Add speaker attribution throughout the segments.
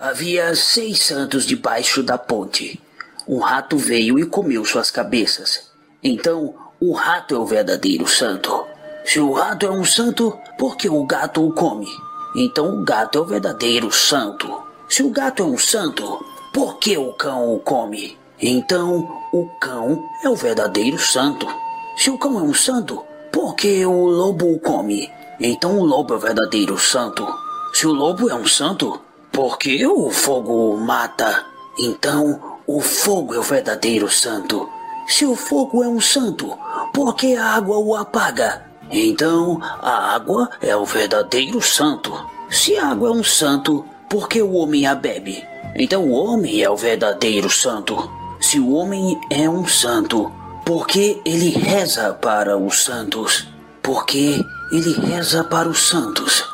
Speaker 1: Havia seis santos debaixo da ponte. Um rato veio e comeu suas cabeças. Então, o rato é o verdadeiro santo. Se o rato é um santo, por que o gato o come? Então o gato é o verdadeiro santo. Se o gato é um santo, por que o cão o come? Então o cão é o verdadeiro santo. Se o cão é um santo, por que o lobo o come? Então o lobo é o verdadeiro santo. Se o lobo é um santo, por que o fogo mata? Então o fogo é o verdadeiro santo. Se o fogo é um santo, por que a água o apaga? Então a água é o verdadeiro santo. Se a água é um santo, por que o homem a bebe? Então o homem é o verdadeiro santo. Se o homem é um santo, por que ele reza para os santos? Porque ele reza para os santos.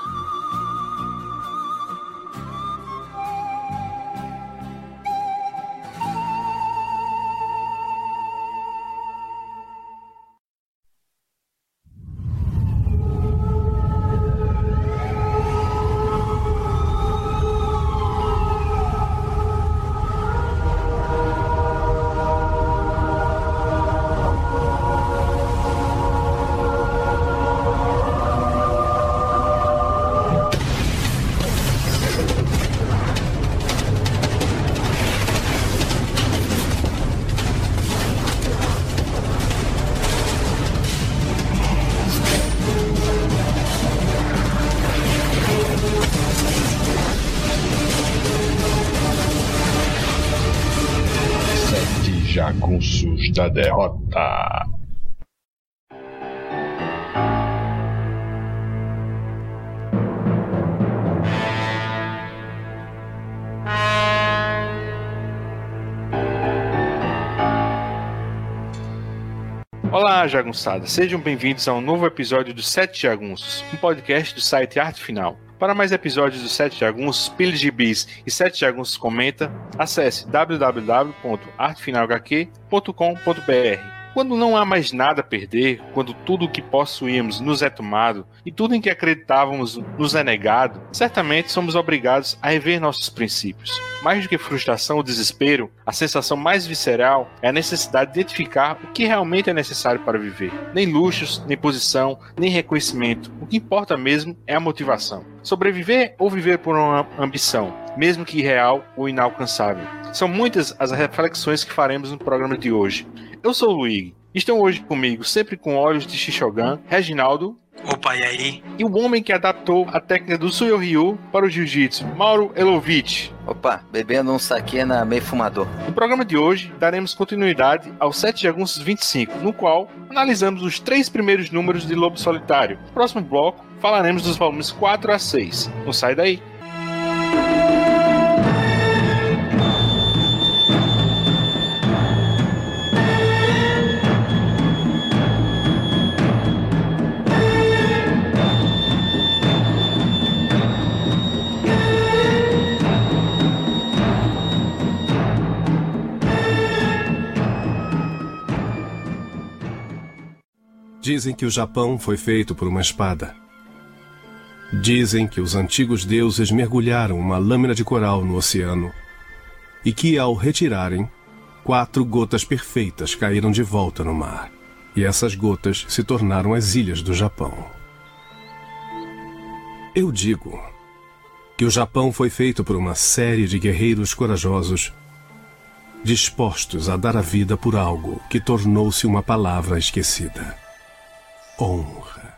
Speaker 2: Jagunçada. Sejam bem-vindos a um novo episódio do Sete Jagunços, um podcast do site Arte Final. Para mais episódios do Sete Jagunços, Pilhas de Bis e Sete Jagunços Comenta, acesse www.artefinalhq.com.br. Quando não há mais nada a perder, quando tudo o que possuímos nos é tomado e tudo em que acreditávamos nos é negado, certamente somos obrigados a rever nossos princípios. Mais do que frustração ou desespero, a sensação mais visceral é a necessidade de identificar o que realmente é necessário para viver. Nem luxos, nem posição, nem reconhecimento. O que importa mesmo é a motivação. Sobreviver ou viver por uma ambição, mesmo que irreal ou inalcançável. São muitas as reflexões que faremos no programa de hoje. Eu sou o Luigi. Estão hoje comigo, sempre com olhos de Shishogan, Reginaldo.
Speaker 3: Opa, e aí?
Speaker 2: E o homem que adaptou a técnica do Suyo Ryu para o Jiu-Jitsu, Mauro Elovitch.
Speaker 4: Opa, bebendo um saque na meio fumador.
Speaker 2: No programa de hoje, daremos continuidade ao 7 de agosto 25, no qual analisamos os três primeiros números de Lobo Solitário. No próximo bloco, falaremos dos volumes 4 a 6. Não sai daí.
Speaker 5: Dizem que o Japão foi feito por uma espada. Dizem que os antigos deuses mergulharam uma lâmina de coral no oceano e que, ao retirarem, quatro gotas perfeitas caíram de volta no mar. E essas gotas se tornaram as ilhas do Japão. Eu digo que o Japão foi feito por uma série de guerreiros corajosos dispostos a dar a vida por algo que tornou-se uma palavra esquecida honra.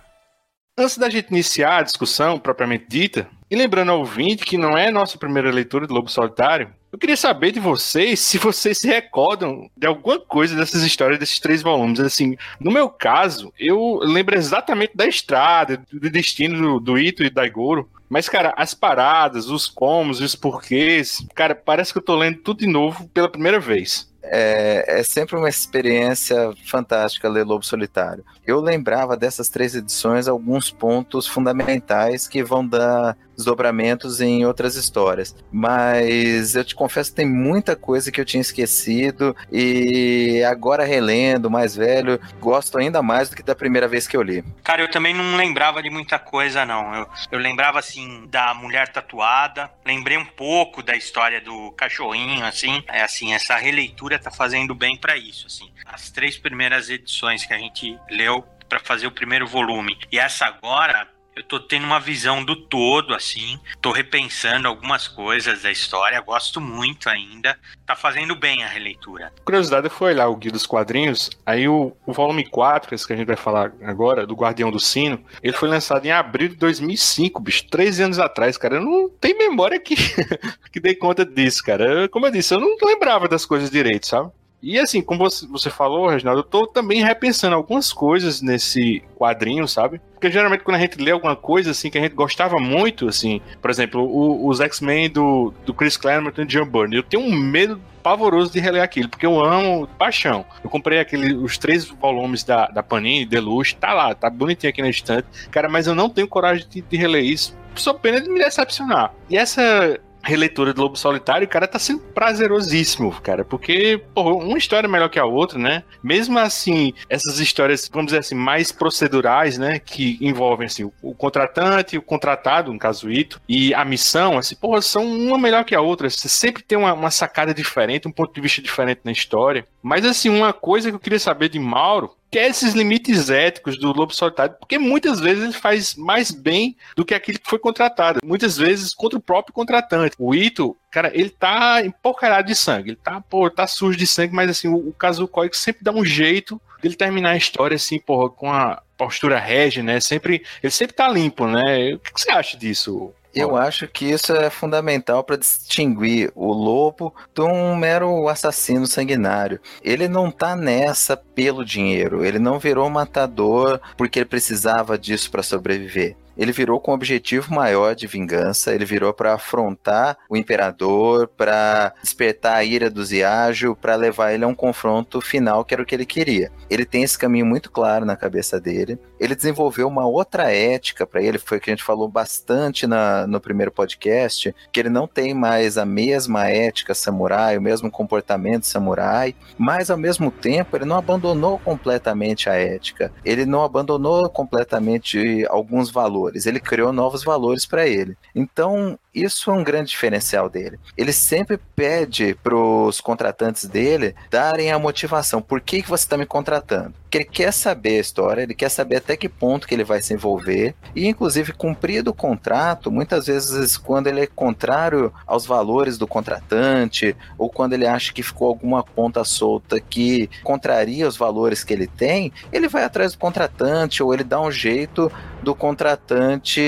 Speaker 2: Antes da gente iniciar a discussão propriamente dita, e lembrando ao ouvinte que não é nossa primeira leitura de Lobo Solitário, eu queria saber de vocês se vocês se recordam de alguma coisa dessas histórias desses três volumes. Assim, no meu caso, eu lembro exatamente da estrada, do destino do, do Ito e da Igoro. Mas, cara, as paradas, os comos, os porquês, cara, parece que eu tô lendo tudo de novo pela primeira vez
Speaker 4: é, é, sempre uma experiência fantástica ler Lobo Solitário. Eu lembrava dessas três edições alguns pontos fundamentais que vão dar desdobramentos em outras histórias. Mas eu te confesso tem muita coisa que eu tinha esquecido e agora relendo, mais velho, gosto ainda mais do que da primeira vez que eu li.
Speaker 3: Cara, eu também não lembrava de muita coisa, não. Eu, eu lembrava, assim, da mulher tatuada, lembrei um pouco da história do cachorrinho, assim. É assim, essa releitura tá fazendo bem para isso, assim. As três primeiras edições que a gente leu para fazer o primeiro volume e essa agora eu tô tendo uma visão do todo, assim. Tô repensando algumas coisas da história, gosto muito ainda. Tá fazendo bem a releitura.
Speaker 2: Curiosidade, eu fui olhar o Guia dos Quadrinhos, aí o, o volume 4, esse que a gente vai falar agora, do Guardião do Sino, ele foi lançado em abril de 2005, bicho, 13 anos atrás, cara. Eu não tenho memória que, que dei conta disso, cara. como eu disse, eu não lembrava das coisas direito, sabe? E assim, como você, falou, Reginaldo, eu tô também repensando algumas coisas nesse quadrinho, sabe? Porque geralmente quando a gente lê alguma coisa assim que a gente gostava muito, assim, por exemplo, o, os X-Men do, do Chris Claremont e John Byrne, eu tenho um medo pavoroso de reler aquilo, porque eu amo paixão. Eu comprei aquele, os três volumes da, da Panini, Deluxe, tá lá, tá bonitinho aqui na estante. Cara, mas eu não tenho coragem de, de reler isso, só pena de me decepcionar. E essa releitura do Lobo Solitário, cara, tá sendo prazerosíssimo, cara, porque, porra, uma história é melhor que a outra, né? Mesmo assim, essas histórias, vamos dizer assim, mais procedurais, né, que envolvem, assim, o, contratante, o contratado, no caso o Ito, e a missão, assim, porra, são uma melhor que a outra. Você sempre tem uma, uma sacada diferente, um ponto de vista diferente na história. Mas, assim, uma coisa que eu queria saber de Mauro, que é esses limites éticos do lobo solitário, porque muitas vezes ele faz mais bem do que aquele que foi contratado. Muitas vezes contra o próprio contratante. O Ito, cara, ele tá emporcarado de sangue. Ele tá, pô, tá sujo de sangue, mas assim, o, o Kazuko sempre dá um jeito dele terminar a história assim, porra, com a postura rege, né? Sempre, ele sempre tá limpo, né? O que você acha disso,
Speaker 4: eu acho que isso é fundamental para distinguir o lobo de um mero assassino sanguinário. Ele não tá nessa pelo dinheiro, ele não virou matador porque ele precisava disso para sobreviver ele virou com um objetivo maior de vingança, ele virou para afrontar o imperador, para despertar a ira do Ziágio, para levar ele a um confronto final, que era o que ele queria. Ele tem esse caminho muito claro na cabeça dele. Ele desenvolveu uma outra ética para ele, foi o que a gente falou bastante na, no primeiro podcast, que ele não tem mais a mesma ética samurai, o mesmo comportamento samurai, mas ao mesmo tempo ele não abandonou completamente a ética. Ele não abandonou completamente alguns valores valores, ele criou novos valores para ele. Então, isso é um grande diferencial dele. Ele sempre pede para os contratantes dele darem a motivação. Por que, que você está me contratando? Porque ele quer saber a história, ele quer saber até que ponto que ele vai se envolver. E, inclusive, cumprido o contrato, muitas vezes, quando ele é contrário aos valores do contratante, ou quando ele acha que ficou alguma ponta solta que contraria os valores que ele tem, ele vai atrás do contratante, ou ele dá um jeito do contratante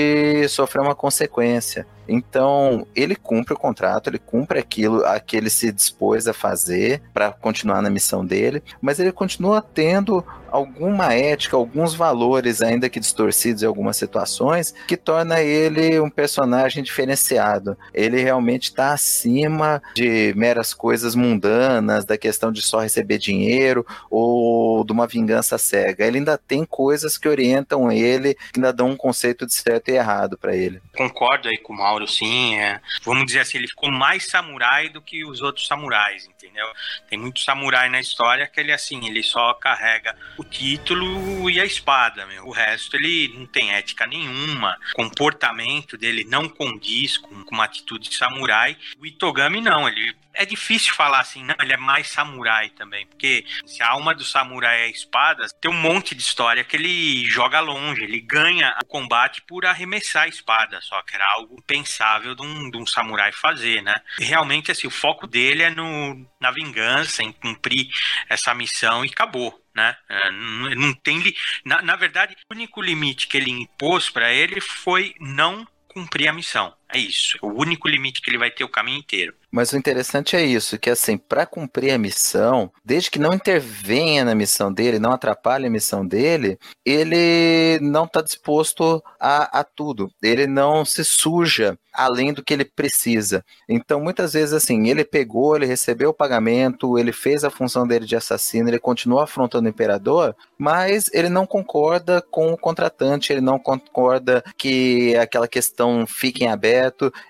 Speaker 4: sofrer uma consequência. Então, ele cumpre o contrato, ele cumpre aquilo a que ele se dispôs a fazer para continuar na missão dele, mas ele continua tendo alguma ética, alguns valores, ainda que distorcidos em algumas situações, que torna ele um personagem diferenciado. Ele realmente está acima de meras coisas mundanas, da questão de só receber dinheiro ou de uma vingança cega. Ele ainda tem coisas que orientam ele, que ainda dão um conceito de certo e errado para ele.
Speaker 3: Concordo aí com o Mauro, sim. É. Vamos dizer assim, ele ficou mais samurai do que os outros samurais, entendeu? Tem muito samurai na história que ele assim, ele só carrega o título e a espada, meu. O resto ele não tem ética nenhuma. O comportamento dele não condiz com, com uma atitude de samurai. O Itogami não, ele é difícil falar assim, não, ele é mais samurai também, porque se a alma do samurai é espada, tem um monte de história que ele joga longe, ele ganha o combate por arremessar a espada, só que era algo pensável de um, de um samurai fazer, né? E realmente, assim, o foco dele é no, na vingança, em cumprir essa missão e acabou né? É, não, não tem na, na verdade, o único limite que ele impôs para ele foi não cumprir a missão. É isso. É o único limite que ele vai ter o caminho inteiro.
Speaker 4: Mas o interessante é isso, que assim, para cumprir a missão, desde que não intervenha na missão dele, não atrapalhe a missão dele, ele não está disposto a, a tudo. Ele não se suja além do que ele precisa. Então, muitas vezes, assim, ele pegou, ele recebeu o pagamento, ele fez a função dele de assassino, ele continua afrontando o imperador, mas ele não concorda com o contratante, ele não concorda que aquela questão fique em aberto.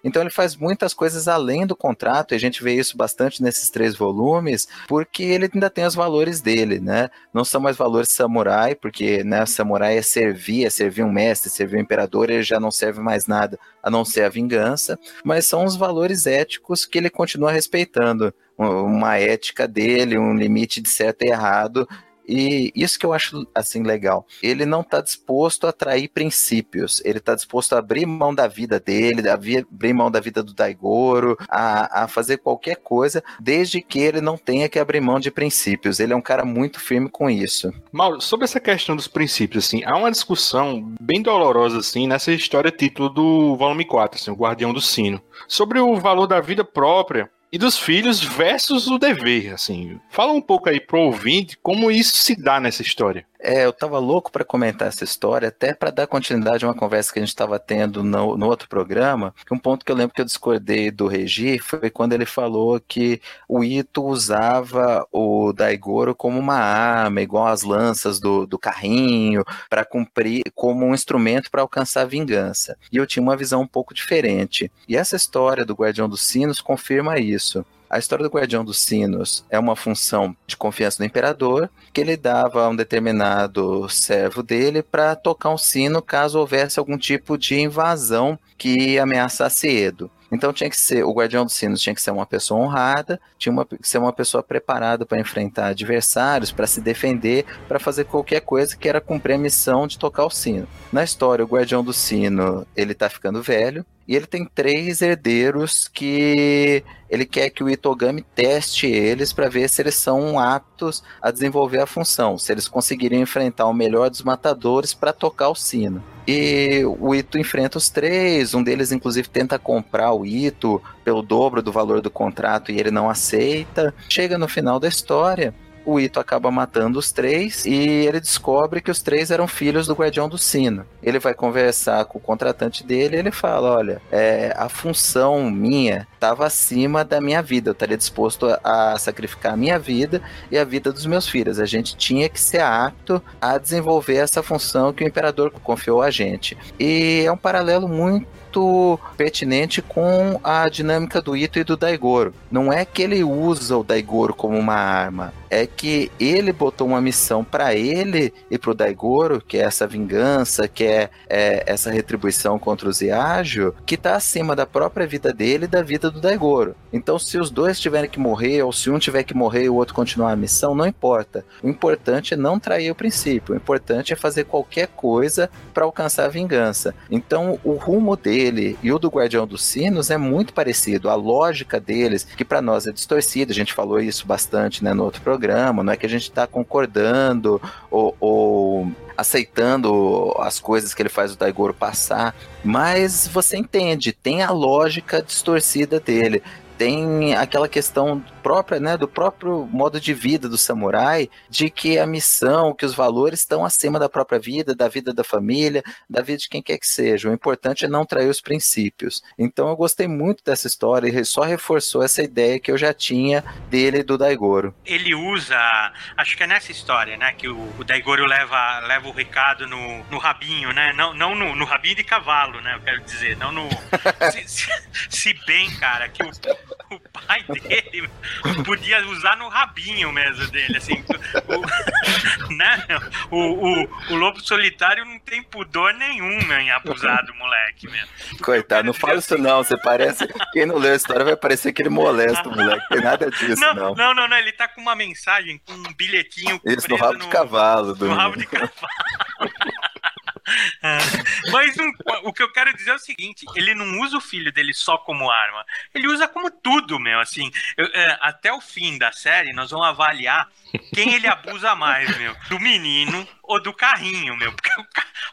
Speaker 4: Então, ele faz muitas coisas além do contrato e a gente vê isso bastante nesses três volumes, porque ele ainda tem os valores dele, né? Não são mais valores samurai, porque né, samurai é servir, é servir um mestre, servir um imperador, ele já não serve mais nada a não ser a vingança, mas são os valores éticos que ele continua respeitando uma ética dele, um limite de certo e errado, e isso que eu acho assim legal. Ele não está disposto a trair princípios. Ele está disposto a abrir mão da vida dele, a abrir mão da vida do Daigoro, a, a fazer qualquer coisa, desde que ele não tenha que abrir mão de princípios. Ele é um cara muito firme com isso.
Speaker 2: Mauro, sobre essa questão dos princípios, assim, há uma discussão bem dolorosa assim nessa história título do volume 4, assim, o Guardião do Sino, sobre o valor da vida própria e dos filhos versus o dever, assim. Fala um pouco aí pro ouvinte como isso se dá nessa história.
Speaker 4: É, eu tava louco para comentar essa história, até para dar continuidade a uma conversa que a gente estava tendo no, no, outro programa. Um ponto que eu lembro que eu discordei do Regi foi quando ele falou que o Ito usava o Daigoro como uma arma, igual as lanças do, do carrinho, para cumprir como um instrumento para alcançar vingança. E eu tinha uma visão um pouco diferente. E essa história do Guardião dos Sinos confirma isso. A história do Guardião dos Sinos é uma função de confiança do imperador que ele dava a um determinado servo dele para tocar um sino caso houvesse algum tipo de invasão que ameaçasse Edo. Então tinha que ser, o guardião dos sinos tinha que ser uma pessoa honrada, tinha uma, que ser uma pessoa preparada para enfrentar adversários, para se defender, para fazer qualquer coisa que era cumprir a missão de tocar o sino. Na história, o guardião do sino, ele tá ficando velho, e ele tem três herdeiros que ele quer que o Itogami teste eles para ver se eles são aptos a desenvolver a função, se eles conseguirem enfrentar o melhor dos matadores para tocar o sino. E o Ito enfrenta os três, um deles inclusive tenta comprar o Ito pelo dobro do valor do contrato e ele não aceita. Chega no final da história, o Ito acaba matando os três e ele descobre que os três eram filhos do Guardião do Sino. Ele vai conversar com o contratante dele e ele fala: Olha, é, a função minha estava acima da minha vida, eu estaria disposto a, a sacrificar a minha vida e a vida dos meus filhos. A gente tinha que ser apto a desenvolver essa função que o imperador confiou a gente. E é um paralelo muito muito pertinente com a dinâmica do Ito e do Daigoro. Não é que ele usa o Daigoro como uma arma, é que ele botou uma missão para ele e para o Daigoro, que é essa vingança, que é, é essa retribuição contra o Ziagio, que está acima da própria vida dele e da vida do Daigoro. Então, se os dois tiverem que morrer, ou se um tiver que morrer e o outro continuar a missão, não importa. O importante é não trair o princípio. O importante é fazer qualquer coisa para alcançar a vingança. Então, o rumo dele dele e o do Guardião dos Sinos é muito parecido. A lógica deles, que para nós é distorcida, a gente falou isso bastante né, no outro programa, não é que a gente está concordando ou, ou aceitando as coisas que ele faz o Daigoro passar, mas você entende, tem a lógica distorcida dele tem aquela questão própria, né, do próprio modo de vida do samurai, de que a missão, que os valores estão acima da própria vida, da vida da família, da vida de quem quer que seja. O importante é não trair os princípios. Então eu gostei muito dessa história e só reforçou essa ideia que eu já tinha dele e do Daigoro.
Speaker 3: Ele usa, acho que é nessa história, né, que o, o Daigoro leva, leva o recado no, no rabinho, né, não, não no, no rabinho de cavalo, né, eu quero dizer, não no... se, se, se bem, cara, que o, o pai dele podia usar no rabinho mesmo dele, assim. O, né? o, o, o lobo solitário não tem pudor nenhum em abusar do moleque mesmo.
Speaker 4: Coitado, não fala isso não, você parece, quem não leu a história vai parecer que ele molesta o moleque, tem nada disso
Speaker 3: não.
Speaker 4: Não,
Speaker 3: não, não, não ele tá com uma mensagem, com um bilhetinho
Speaker 4: Isso, no rabo no, de cavalo.
Speaker 3: No rabo de cavalo. Mas um, o que eu quero dizer é o seguinte: ele não usa o filho dele só como arma, ele usa como tudo, meu. Assim, eu, é, até o fim da série, nós vamos avaliar quem ele abusa mais, meu. Do menino ou do carrinho, meu. Porque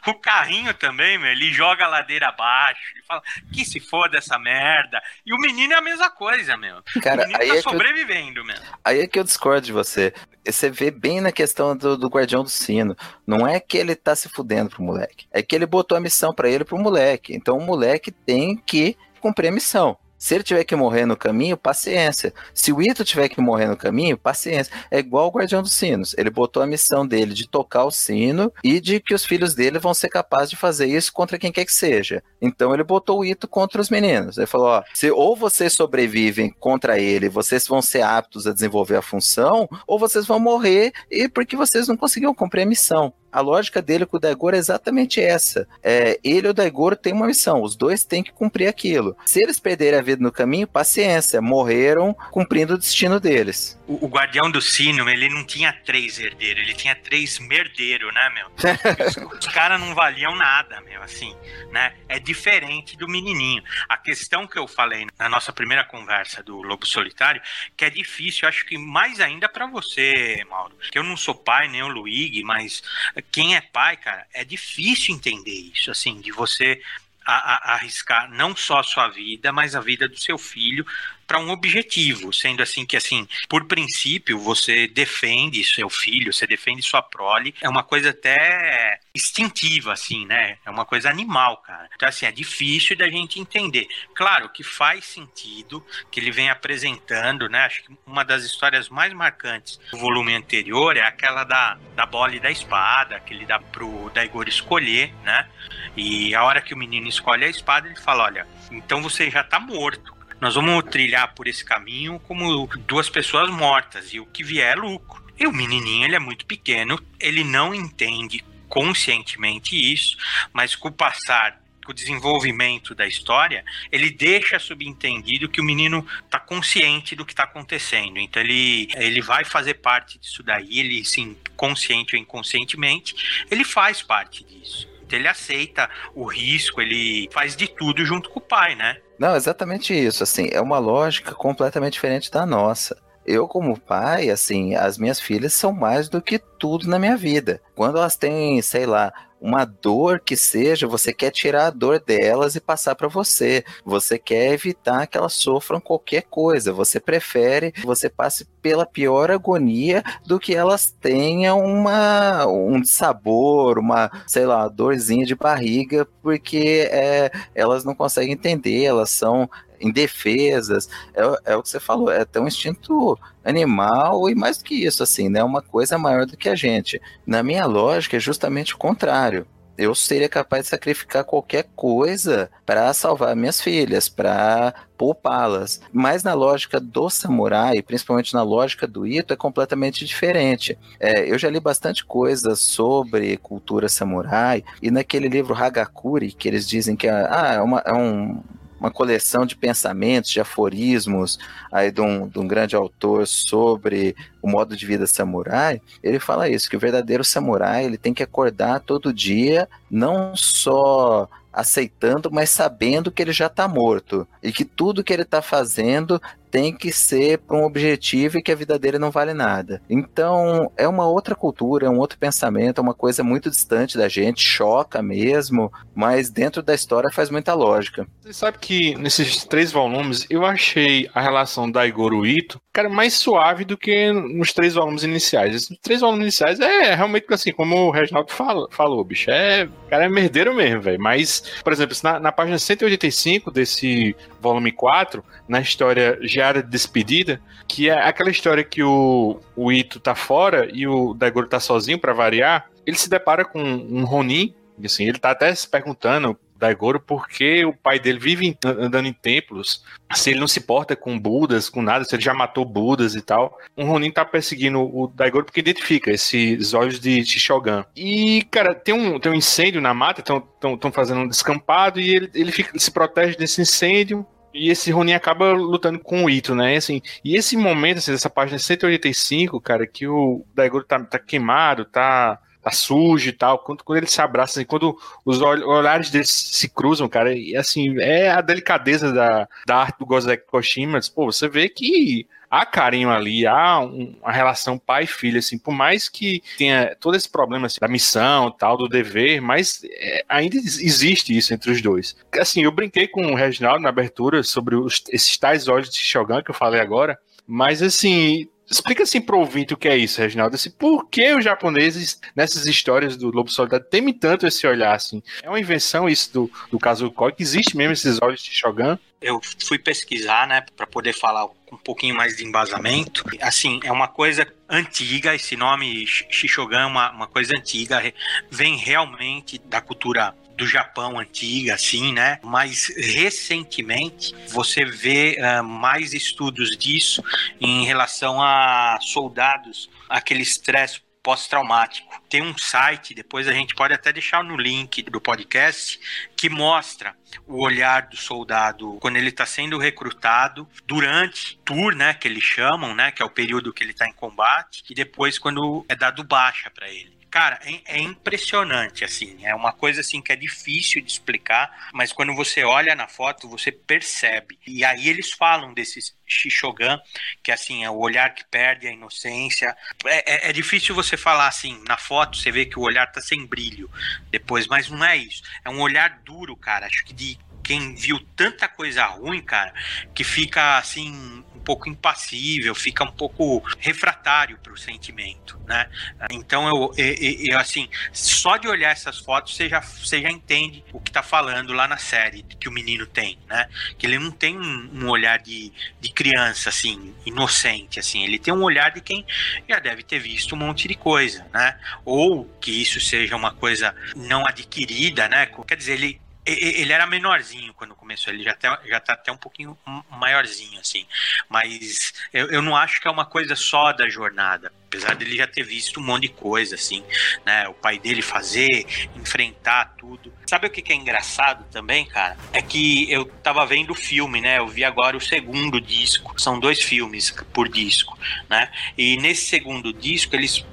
Speaker 3: o, carrinho também, meu, ele joga a ladeira abaixo. Ele fala que se foda essa merda. E o menino é a mesma coisa, meu.
Speaker 4: Cara,
Speaker 3: o menino
Speaker 4: aí
Speaker 3: tá
Speaker 4: é
Speaker 3: sobrevivendo,
Speaker 4: eu...
Speaker 3: meu.
Speaker 4: Aí é que eu discordo de você. Você vê bem na questão do, do guardião do sino. Não é que ele tá se fudendo pro moleque. É que ele botou a missão para ele pro moleque. Então o moleque tem que cumprir a missão. Se ele tiver que morrer no caminho, paciência. Se o Ito tiver que morrer no caminho, paciência. É igual o Guardião dos Sinos. Ele botou a missão dele de tocar o sino e de que os filhos dele vão ser capazes de fazer isso contra quem quer que seja. Então ele botou o Ito contra os meninos. Ele falou: ó, se ou vocês sobrevivem contra ele, vocês vão ser aptos a desenvolver a função, ou vocês vão morrer e porque vocês não conseguiram cumprir a missão. A lógica dele com o Daigoro é exatamente essa. É, ele e o Daigoro têm uma missão, os dois têm que cumprir aquilo. Se eles perderem a vida no caminho, paciência, morreram cumprindo o destino deles.
Speaker 3: O, o guardião do sino, ele não tinha três herdeiros, ele tinha três merdeiros, né, meu? os, os caras não valiam nada, meu, assim, né? É diferente do menininho. A questão que eu falei na nossa primeira conversa do Lobo Solitário, que é difícil, acho que mais ainda para você, Mauro, que eu não sou pai, nem o Luigi, mas quem é pai, cara, é difícil entender isso, assim, de você a, a, arriscar não só a sua vida, mas a vida do seu filho para um objetivo, sendo assim que assim, por princípio, você defende seu filho, você defende sua prole, é uma coisa até instintiva assim, né? É uma coisa animal, cara. Então assim, é difícil da gente entender. Claro que faz sentido que ele vem apresentando, né? Acho que uma das histórias mais marcantes do volume anterior é aquela da, da bola e da espada, que ele dá pro Daigor escolher, né? E a hora que o menino escolhe a espada, ele fala: Olha, então você já tá morto nós vamos trilhar por esse caminho como duas pessoas mortas e o que vier é lucro. E o menininho, ele é muito pequeno, ele não entende conscientemente isso, mas com o passar com o desenvolvimento da história, ele deixa subentendido que o menino está consciente do que está acontecendo. Então ele, ele vai fazer parte disso daí, ele sim, consciente ou inconscientemente, ele faz parte disso. Ele aceita o risco, ele faz de tudo junto com o pai, né?
Speaker 4: Não, exatamente isso. Assim, é uma lógica completamente diferente da nossa. Eu, como pai, assim, as minhas filhas são mais do que tudo na minha vida. Quando elas têm, sei lá, uma dor que seja, você quer tirar a dor delas e passar para você. Você quer evitar que elas sofram qualquer coisa. Você prefere que você passe pela pior agonia do que elas tenham uma, um sabor, uma, sei lá, dorzinha de barriga, porque é, elas não conseguem entender, elas são indefesas. É, é o que você falou, é até um instinto animal e mais do que isso, assim, né? Uma coisa maior do que a gente. Na minha lógica, é justamente o contrário eu seria capaz de sacrificar qualquer coisa para salvar minhas filhas, para poupá-las. Mas na lógica do samurai, principalmente na lógica do Ito, é completamente diferente. É, eu já li bastante coisa sobre cultura samurai, e naquele livro Hagakuri, que eles dizem que é, ah, é, uma, é um uma coleção de pensamentos, de aforismos aí de um, de um grande autor sobre o modo de vida samurai, ele fala isso, que o verdadeiro samurai ele tem que acordar todo dia, não só aceitando, mas sabendo que ele já está morto e que tudo que ele está fazendo tem que ser para um objetivo e que a vida dele não vale nada. Então, é uma outra cultura, é um outro pensamento, é uma coisa muito distante da gente, choca mesmo, mas dentro da história faz muita lógica.
Speaker 2: Você sabe que nesses três volumes eu achei a relação da Igor Ito, cara, mais suave do que nos três volumes iniciais. Esses três volumes iniciais é realmente assim, como o Reginaldo falou, falou bicho, é, cara, é merdeiro mesmo, velho. Mas, por exemplo, na, na página 185 desse volume 4, na história Diária de Despedida, que é aquela história que o, o Ito tá fora e o Daigoro tá sozinho para variar, ele se depara com um Ronin, e assim, ele tá até se perguntando Daigoro porque o pai dele vive andando em templos, se ele não se porta com Budas, com nada, se ele já matou Budas e tal. Um Ronin tá perseguindo o Daigoro porque identifica esses olhos de Shishogun. E, cara, tem um, tem um incêndio na mata, estão fazendo um descampado e ele, ele, fica, ele se protege desse incêndio, e esse Ronin acaba lutando com o Ito, né? E, assim, e esse momento, assim, dessa página 185, cara, que o Daigoro tá, tá queimado, tá, tá sujo e tal. Quando, quando eles se abraçam, assim, quando os olhares deles se cruzam, cara, e assim, é a delicadeza da, da arte do Gozek Koshima. Pô, você vê que há carinho ali, há um, uma relação pai filho, assim, por mais que tenha todo esse problema assim, da missão, tal, do dever, mas é, ainda existe isso entre os dois. Assim, eu brinquei com o Reginaldo na abertura sobre os, esses tais olhos de Shogun que eu falei agora, mas assim, Explica assim pro ouvinte o que é isso, Reginaldo. Assim, por que os japoneses, nessas histórias do Lobo Solidário, temem tanto esse olhar assim? É uma invenção isso do, do Kazukoi, que existe mesmo esses olhos de Shogun?
Speaker 3: Eu fui pesquisar, né, para poder falar um pouquinho mais de embasamento. Assim, é uma coisa antiga, esse nome Shishogun é uma, uma coisa antiga, vem realmente da cultura do Japão antiga, assim, né? Mas recentemente você vê uh, mais estudos disso em relação a soldados, aquele estresse pós-traumático. Tem um site, depois a gente pode até deixar no link do podcast, que mostra o olhar do soldado quando ele está sendo recrutado durante tour, né, que eles chamam, né, que é o período que ele está em combate, e depois quando é dado baixa para ele. Cara, é, é, impressionante, assim. É uma coisa assim que é difícil de explicar, mas quando você olha na foto, você percebe. E aí eles falam desse Shishogun, que assim, é o olhar que perde a inocência. É, é, é difícil você falar assim, na foto você vê que o olhar tá sem brilho depois, mas não é isso. É um olhar duro, cara. Acho que de quem viu tanta coisa ruim, cara, que fica assim um pouco impassível, fica um pouco refratário para o sentimento, né? Então eu, eu, eu, assim, só de olhar essas fotos você já, você já entende o que tá falando lá na série que o menino tem, né? Que ele não tem um, um olhar de, de criança assim, inocente assim, ele tem um olhar de quem já deve ter visto um monte de coisa, né? Ou que isso seja uma coisa não adquirida, né? Quer dizer, ele ele era menorzinho quando começou, ele já, tá, já tá até um pouquinho maiorzinho, assim. Mas eu, eu não acho que é uma coisa só da jornada. Apesar dele já ter visto um monte de coisa, assim, né? O pai dele fazer, enfrentar tudo. Sabe o que, que é engraçado também, cara? É que eu tava vendo o filme, né? Eu vi agora o segundo disco. São dois filmes por disco, né? E nesse segundo disco, eles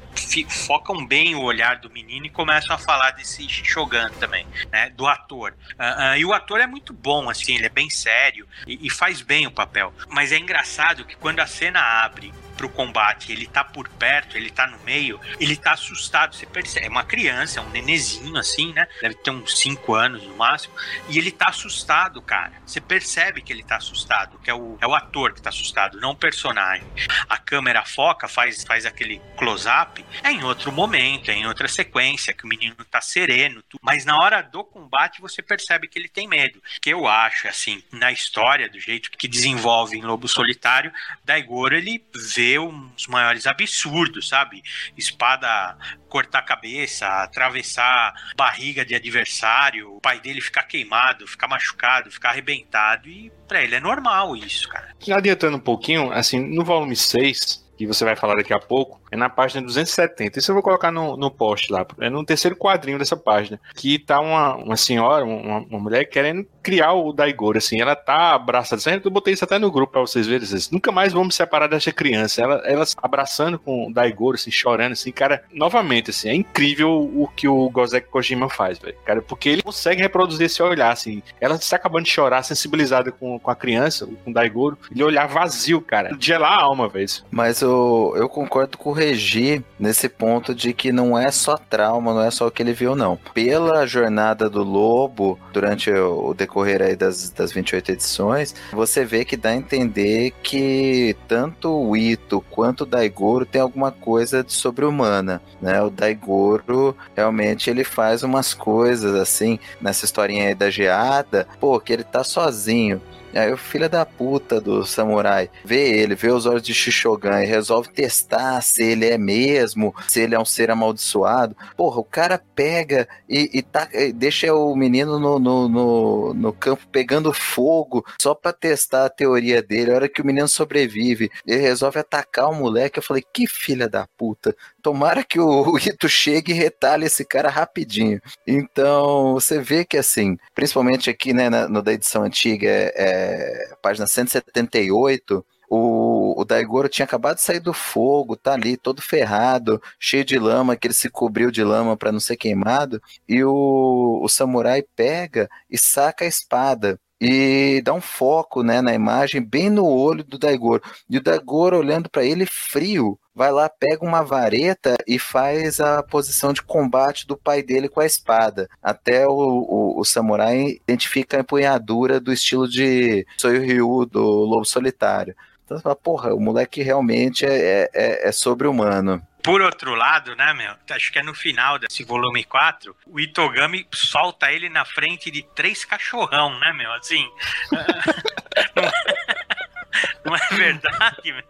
Speaker 3: focam bem o olhar do menino e começam a falar desse Shogun também, né? Do ator. Uh, uh, e o ator é muito bom, assim, ele é bem sério e, e faz bem o papel. Mas é engraçado que quando a cena abre pro combate, ele tá por perto, ele tá no meio, ele tá assustado. Você percebe, é uma criança, é um nenezinho assim, né? Deve ter uns 5 anos no máximo. E ele tá assustado, cara. Você percebe que ele tá assustado, que é o, é o ator que tá assustado, não o personagem. A câmera foca, faz, faz aquele close-up. É em outro momento, é em outra sequência, que o menino tá sereno. Tudo. Mas na hora do combate, você percebe que ele tem medo. Que eu acho, assim, na história, do jeito que desenvolve em Lobo Solitário, Daigoro, ele vê fazer uns maiores absurdos, sabe? Espada cortar cabeça, atravessar barriga de adversário, o pai dele ficar queimado, ficar machucado, ficar arrebentado e para ele é normal isso, cara.
Speaker 2: Adiantando um pouquinho, assim, no volume 6, que você vai falar daqui a pouco, é na página 270. Isso eu vou colocar no, no post lá. É no terceiro quadrinho dessa página. Que tá uma, uma senhora, uma, uma mulher querendo criar o Daigoro, assim. Ela tá abraçada. Eu botei isso até no grupo pra vocês verem. Nunca mais vamos separar dessa criança. Ela, ela abraçando com o Daigoro, assim, chorando, assim. Cara, novamente, assim, é incrível o que o Gozek Kojima faz, velho. Cara, porque ele consegue reproduzir esse olhar, assim. Ela está acabando de chorar, sensibilizada com, com a criança, com o Daigoro. Ele olhar vazio, cara. Gelar a alma, velho.
Speaker 4: Mas eu, concordo com o corrigir nesse ponto de que não é só trauma, não é só o que ele viu, não. Pela jornada do lobo, durante o decorrer aí das, das 28 edições, você vê que dá a entender que tanto o Ito quanto o Daigoro tem alguma coisa de sobre-humana, né? O Daigoro, realmente, ele faz umas coisas assim, nessa historinha aí da geada, pô, que ele tá sozinho. Aí o filho da puta do samurai vê ele, vê os olhos de Shishogan e resolve testar se ele é mesmo, se ele é um ser amaldiçoado. Porra, o cara pega e, e, tá, deixa o menino no, no, no, no, campo pegando fogo só pra testar a teoria dele. A hora que o menino sobrevive, ele resolve atacar o moleque. Eu falei, que filha da puta. Tomara que o Ito chegue e retalhe esse cara rapidinho. Então, você vê que assim, principalmente aqui, né, na, no da edição antiga, é, é página 178, o, o Daigoro tinha acabado de sair do fogo, tá ali todo ferrado, cheio de lama, que ele se cobriu de lama para não ser queimado, e o, o samurai pega e saca a espada e dá um foco né, na imagem bem no olho do Daigoro. E o Daigoro olhando para ele frio, vai lá, pega uma vareta e faz a posição de combate do pai dele com a espada. Até o, o, o samurai identifica a empunhadura do estilo de Soyu do Lobo Solitário. Então você fala, porra, o moleque realmente é, é, é sobre-humano.
Speaker 3: Por outro lado, né, meu? Acho que é no final desse volume 4, o Itogami solta ele na frente de três cachorrão, né, meu? Assim. Não é verdade?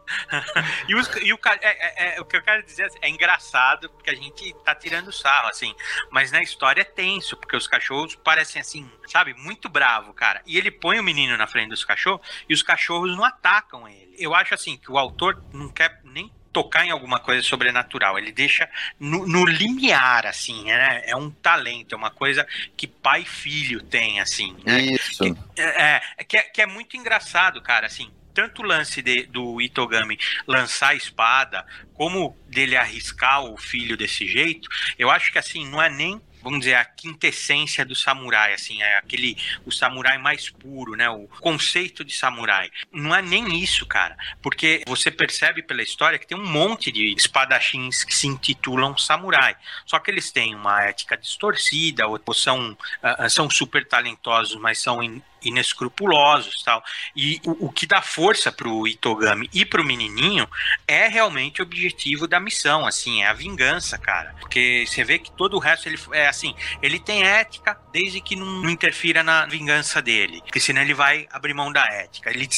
Speaker 3: e, os, e o, é, é, é, o que eu quero dizer é engraçado, porque a gente tá tirando sarro, assim. Mas na história é tenso, porque os cachorros parecem assim, sabe, muito bravo, cara. E ele põe o menino na frente dos cachorros e os cachorros não atacam ele. Eu acho assim que o autor não quer nem tocar em alguma coisa sobrenatural. Ele deixa no, no limiar, assim, né? É um talento, é uma coisa que pai e filho tem, assim. Né?
Speaker 4: Isso.
Speaker 3: Que, é, é, que, é, que é muito engraçado, cara, assim tanto o lance de, do Itogami lançar a espada, como dele arriscar o filho desse jeito, eu acho que assim, não é nem vamos dizer, a quintessência do samurai, assim, é aquele, o samurai mais puro, né, o conceito de samurai. Não é nem isso, cara, porque você percebe pela história que tem um monte de espadachins que se intitulam samurai, só que eles têm uma ética distorcida, ou são, uh, são super talentosos, mas são in, inescrupulosos tal. E o, o que dá força pro Itogami e pro menininho é realmente o objetivo da missão, assim, é a vingança, cara. Porque você vê que todo o resto ele é assim, ele tem ética desde que não, não interfira na vingança dele, porque senão ele vai abrir mão da ética. Ele,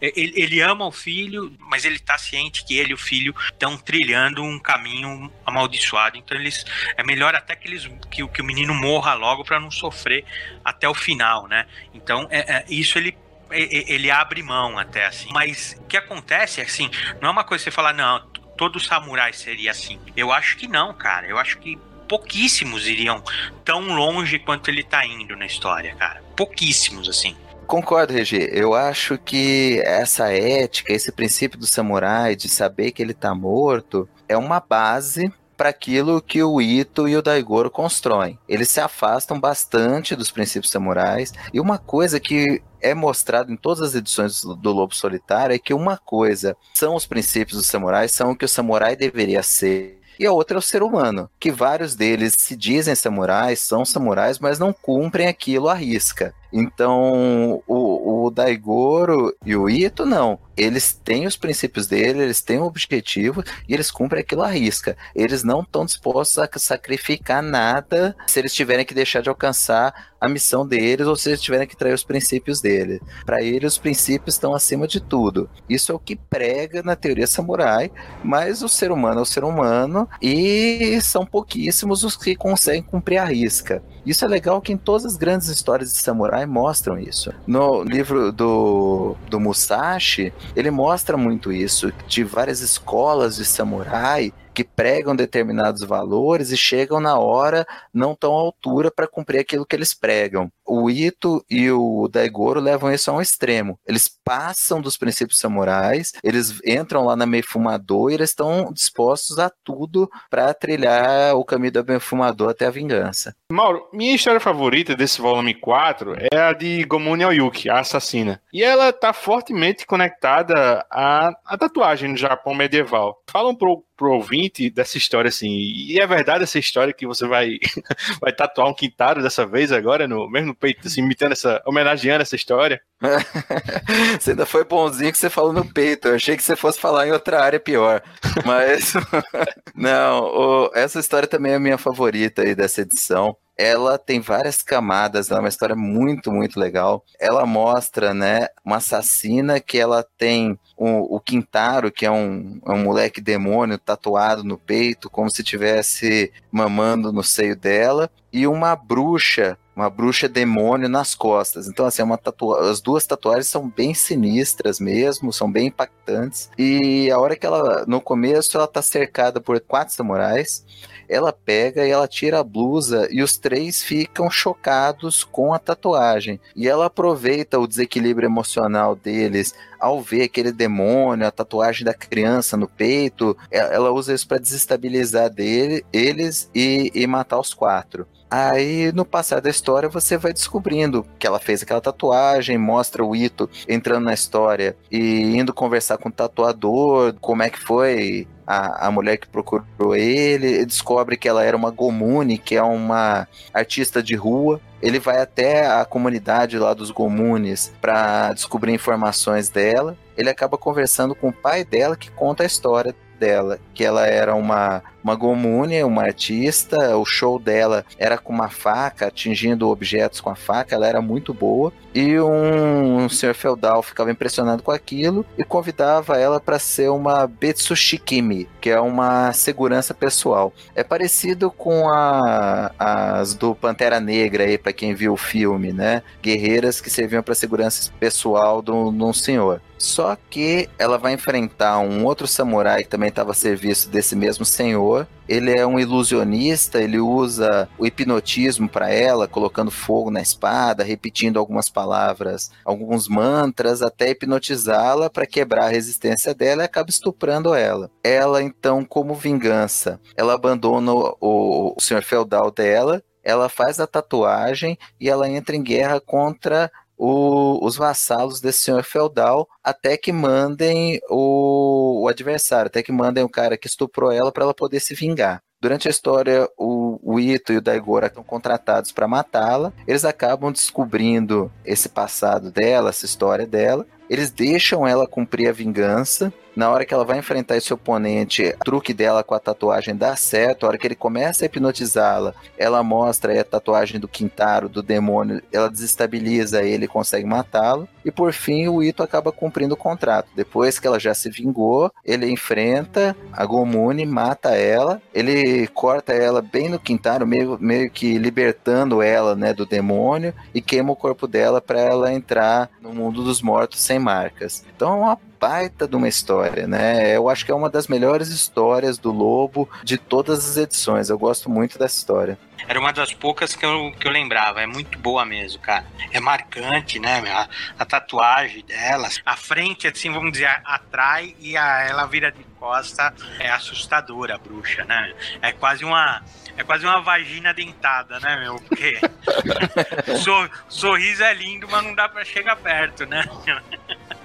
Speaker 3: ele, ele ama o filho, mas ele tá ciente que ele e o filho estão trilhando um caminho amaldiçoado, então eles é melhor até que eles que, que o menino morra logo para não sofrer até o final, né? Então, é, é, isso ele ele abre mão até assim. Mas o que acontece é assim, não é uma coisa que você falar, não, todo samurai seria assim. Eu acho que não, cara. Eu acho que pouquíssimos iriam tão longe quanto ele tá indo na história, cara. Pouquíssimos, assim.
Speaker 4: Concordo, Regi. Eu acho que essa ética, esse princípio do samurai de saber que ele tá morto, é uma base para aquilo que o Ito e o Daigoro constroem. Eles se afastam bastante dos princípios samurais. E uma coisa que é mostrado em todas as edições do Lobo Solitário é que uma coisa são os princípios dos samurais, são o que o samurai deveria ser. E a outra é o ser humano, que vários deles se dizem samurais, são samurais, mas não cumprem aquilo à risca. Então, o, o Daigoro e o Ito, não. Eles têm os princípios dele, eles têm o objetivo e eles cumprem aquilo à risca. Eles não estão dispostos a sacrificar nada se eles tiverem que deixar de alcançar a missão deles ou se eles tiverem que trair os princípios dele. Para eles, os princípios estão acima de tudo. Isso é o que prega na teoria samurai, mas o ser humano é o ser humano e são pouquíssimos os que conseguem cumprir a risca. Isso é legal que em todas as grandes histórias de samurai mostram isso. No livro do, do Musashi, ele mostra muito isso, de várias escolas de samurai que pregam determinados valores e chegam na hora não tão à altura para cumprir aquilo que eles pregam. O Ito e o Daigoro levam isso a um extremo. Eles passam dos princípios samurais, eles entram lá na Meifumador e estão dispostos a tudo para trilhar o caminho da Meifumador até a vingança.
Speaker 2: Mauro, minha história favorita desse volume 4 é a de Gomuni Oyuki, a assassina. E ela está fortemente conectada à, à tatuagem no Japão medieval. Fala um pouco pro ouvinte dessa história, assim. E é verdade essa história que você vai, vai tatuar um quintaro dessa vez agora, no mesmo peito, assim, imitando essa, homenageando essa história?
Speaker 4: você ainda foi bonzinho que você falou no peito. Eu achei que você fosse falar em outra área pior. Mas, não, o, essa história também é a minha favorita aí dessa edição ela tem várias camadas, ela é uma história muito, muito legal. Ela mostra, né, uma assassina que ela tem o, o Quintaro, que é um, é um moleque demônio tatuado no peito, como se tivesse mamando no seio dela, e uma bruxa uma bruxa demônio nas costas. Então, assim, é uma as duas tatuagens são bem sinistras mesmo, são bem impactantes. E a hora que ela, no começo, ela tá cercada por quatro samurais ela pega e ela tira a blusa e os três ficam chocados com a tatuagem. E ela aproveita o desequilíbrio emocional deles ao ver aquele demônio, a tatuagem da criança no peito, ela usa isso para desestabilizar dele, eles e, e matar os quatro. Aí, no passar da história, você vai descobrindo que ela fez aquela tatuagem, mostra o Ito entrando na história e indo conversar com o tatuador, como é que foi a, a mulher que procurou ele, descobre que ela era uma Gomune, que é uma artista de rua. Ele vai até a comunidade lá dos Gomunes para descobrir informações dela. Ele acaba conversando com o pai dela, que conta a história dela, que ela era uma, uma gomune, uma artista, o show dela era com uma faca, atingindo objetos com a faca, ela era muito boa, e um, um senhor feudal ficava impressionado com aquilo e convidava ela para ser uma Betsushikimi, que é uma segurança pessoal. É parecido com a, as do Pantera Negra aí, para quem viu o filme, né? Guerreiras que serviam para segurança pessoal de um senhor. Só que ela vai enfrentar um outro samurai que também estava a serviço desse mesmo senhor. Ele é um ilusionista, ele usa o hipnotismo para ela, colocando fogo na espada, repetindo algumas palavras, alguns mantras, até hipnotizá-la para quebrar a resistência dela e acaba estuprando ela. Ela, então, como vingança, ela abandona o, o senhor feudal dela, ela faz a tatuagem e ela entra em guerra contra o, os vassalos desse senhor feudal até que mandem o, o, adversário, até que mandem o cara que estuprou ela para ela poder se vingar. Durante a história, o, o Ito e o Daigora estão contratados para matá-la. Eles acabam descobrindo esse passado dela, essa história dela. Eles deixam ela cumprir a vingança na hora que ela vai enfrentar esse oponente, o truque dela com a tatuagem dá certo. A hora que ele começa a hipnotizá-la, ela mostra a tatuagem do Quintaro, do demônio, ela desestabiliza ele e consegue matá-lo. E por fim, o Ito acaba cumprindo o contrato. Depois que ela já se vingou, ele enfrenta a Gomune, mata ela, ele corta ela bem no Quintaro, meio, meio que libertando ela né, do demônio e queima o corpo dela para ela entrar no mundo dos mortos sem marcas. Então é uma baita de uma história, né? Eu acho que é uma das melhores histórias do Lobo de todas as edições. Eu gosto muito dessa história.
Speaker 3: Era uma das poucas que eu, que eu lembrava. É muito boa mesmo, cara. É marcante, né? A, a tatuagem dela. A frente, assim, vamos dizer, atrai e a, ela vira de costa. É assustadora a bruxa, né? É quase uma. É quase uma vagina dentada, né, meu? Porque sor, sorriso é lindo, mas não dá pra chegar perto, né?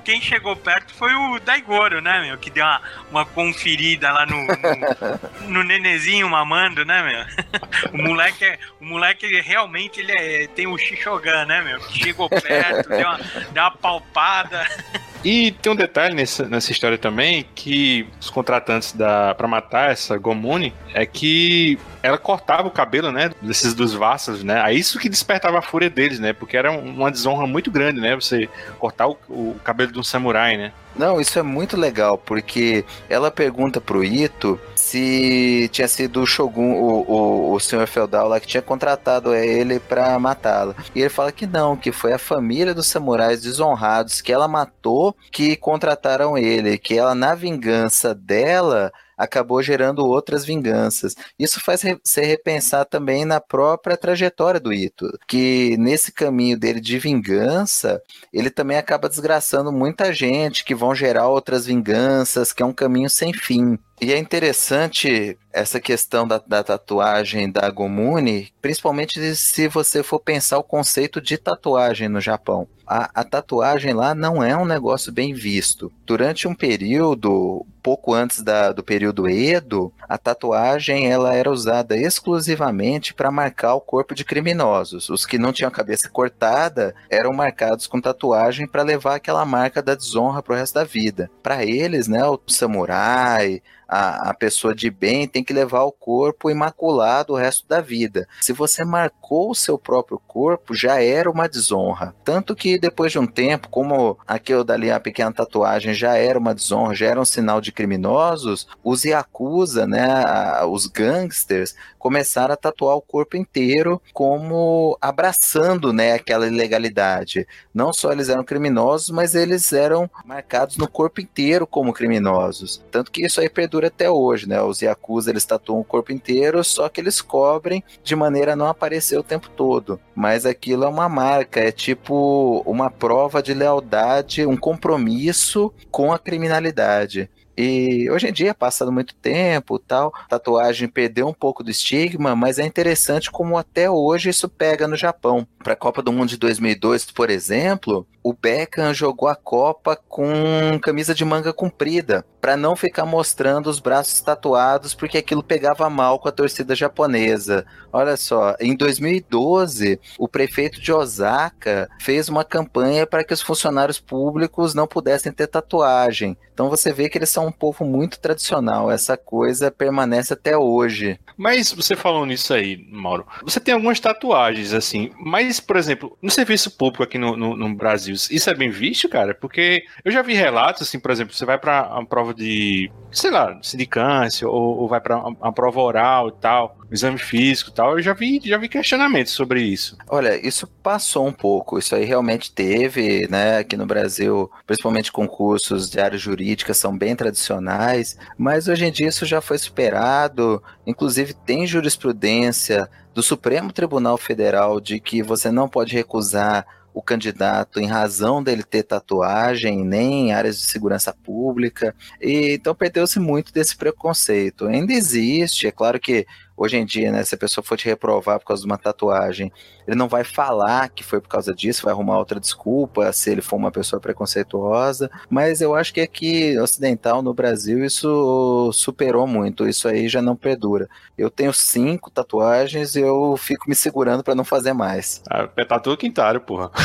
Speaker 3: Quem chegou perto foi o Daigoro, né, meu? Que deu uma, uma conferida lá no, no, no nenezinho mamando, né, meu? O moleque, é, o moleque realmente ele é, tem o Shishogan, né, meu? Que chegou perto, deu uma, deu uma palpada.
Speaker 2: E tem um detalhe nessa, nessa história também, que os contratantes da para matar essa Gomune é que ela cortava o cabelo, né, desses dos vassos, né? É isso que despertava a fúria deles, né? Porque era uma desonra muito grande, né? Você cortar o, o cabelo de um samurai, né?
Speaker 4: Não, isso é muito legal, porque ela pergunta pro Ito se tinha sido o Shogun, o, o, o senhor feudal lá que tinha contratado ele para matá-la. E ele fala que não, que foi a família dos samurais desonrados que ela matou que contrataram ele, que ela, na vingança dela, acabou gerando outras vinganças. Isso faz você repensar também na própria trajetória do Ito, que nesse caminho dele de vingança, ele também acaba desgraçando muita gente, que vão gerar outras vinganças, que é um caminho sem fim. E é interessante essa questão da, da, tatuagem da Gomune, principalmente se você for pensar o conceito de tatuagem no Japão. A, a, tatuagem lá não é um negócio bem visto. Durante um período, pouco antes da, do período Edo, a tatuagem ela era usada exclusivamente para marcar o corpo de criminosos. Os que não tinham a cabeça cortada eram marcados com tatuagem para levar aquela marca da desonra para o resto da vida. Para eles, né, o samurai, a, a pessoa de bem tem que levar o corpo imaculado o resto da vida. Se você marcou o seu próprio corpo, já era uma desonra. Tanto que depois de um tempo, como aquilo dali, a pequena tatuagem, já era uma desonra, já era um sinal de criminosos, os Yakuza, né, os gangsters, começaram a tatuar o corpo inteiro como abraçando, né, aquela ilegalidade. Não só eles eram criminosos, mas eles eram marcados no corpo inteiro como criminosos. Tanto que isso aí perdura até hoje, né? Os Yakuza eles tatuam o corpo inteiro, só que eles cobrem de maneira a não aparecer o tempo todo. Mas aquilo é uma marca, é tipo uma prova de lealdade, um compromisso com a criminalidade. E hoje em dia, passando muito tempo tal, tatuagem perdeu um pouco do estigma, mas é interessante como até hoje isso pega no Japão. Para a Copa do Mundo de 2002, por exemplo, o Beckham jogou a Copa com camisa de manga comprida, para não ficar mostrando os braços tatuados, porque aquilo pegava mal com a torcida japonesa. Olha só, em 2012, o prefeito de Osaka fez uma campanha para que os funcionários públicos não pudessem ter tatuagem. Então você vê que eles são um povo muito tradicional, essa coisa permanece até hoje.
Speaker 2: Mas você falou nisso aí, Mauro. Você tem algumas tatuagens, assim, mas, por exemplo, no serviço público aqui no, no, no Brasil, isso é bem visto, cara? Porque eu já vi relatos, assim, por exemplo, você vai para uma prova de, sei lá, sindicância, ou, ou vai para uma prova oral e tal, exame físico e tal, eu já vi, já vi questionamentos sobre isso.
Speaker 4: Olha, isso passou um pouco, isso aí realmente teve, né, aqui no Brasil, principalmente concursos de área jurídica são bem tradicionais, mas hoje em dia isso já foi superado, inclusive tem jurisprudência do Supremo Tribunal Federal de que você não pode recusar o candidato em razão dele ter tatuagem, nem em áreas de segurança pública. E, então perdeu-se muito desse preconceito. Ainda existe, é claro que hoje em dia, né, se a pessoa for te reprovar por causa de uma tatuagem, ele não vai falar que foi por causa disso, vai arrumar outra desculpa se ele for uma pessoa preconceituosa, mas eu acho que aqui ocidental no Brasil isso superou muito, isso aí já não perdura. Eu tenho cinco tatuagens e eu fico me segurando para não fazer mais.
Speaker 2: Ah, é tatu quintário, porra.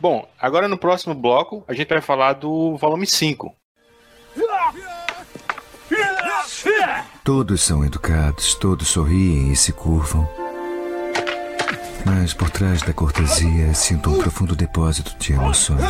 Speaker 2: Bom, agora no próximo bloco a gente vai falar do volume 5.
Speaker 6: Todos são educados, todos sorriem e se curvam. Mas por trás da cortesia sinto um profundo depósito de emoções.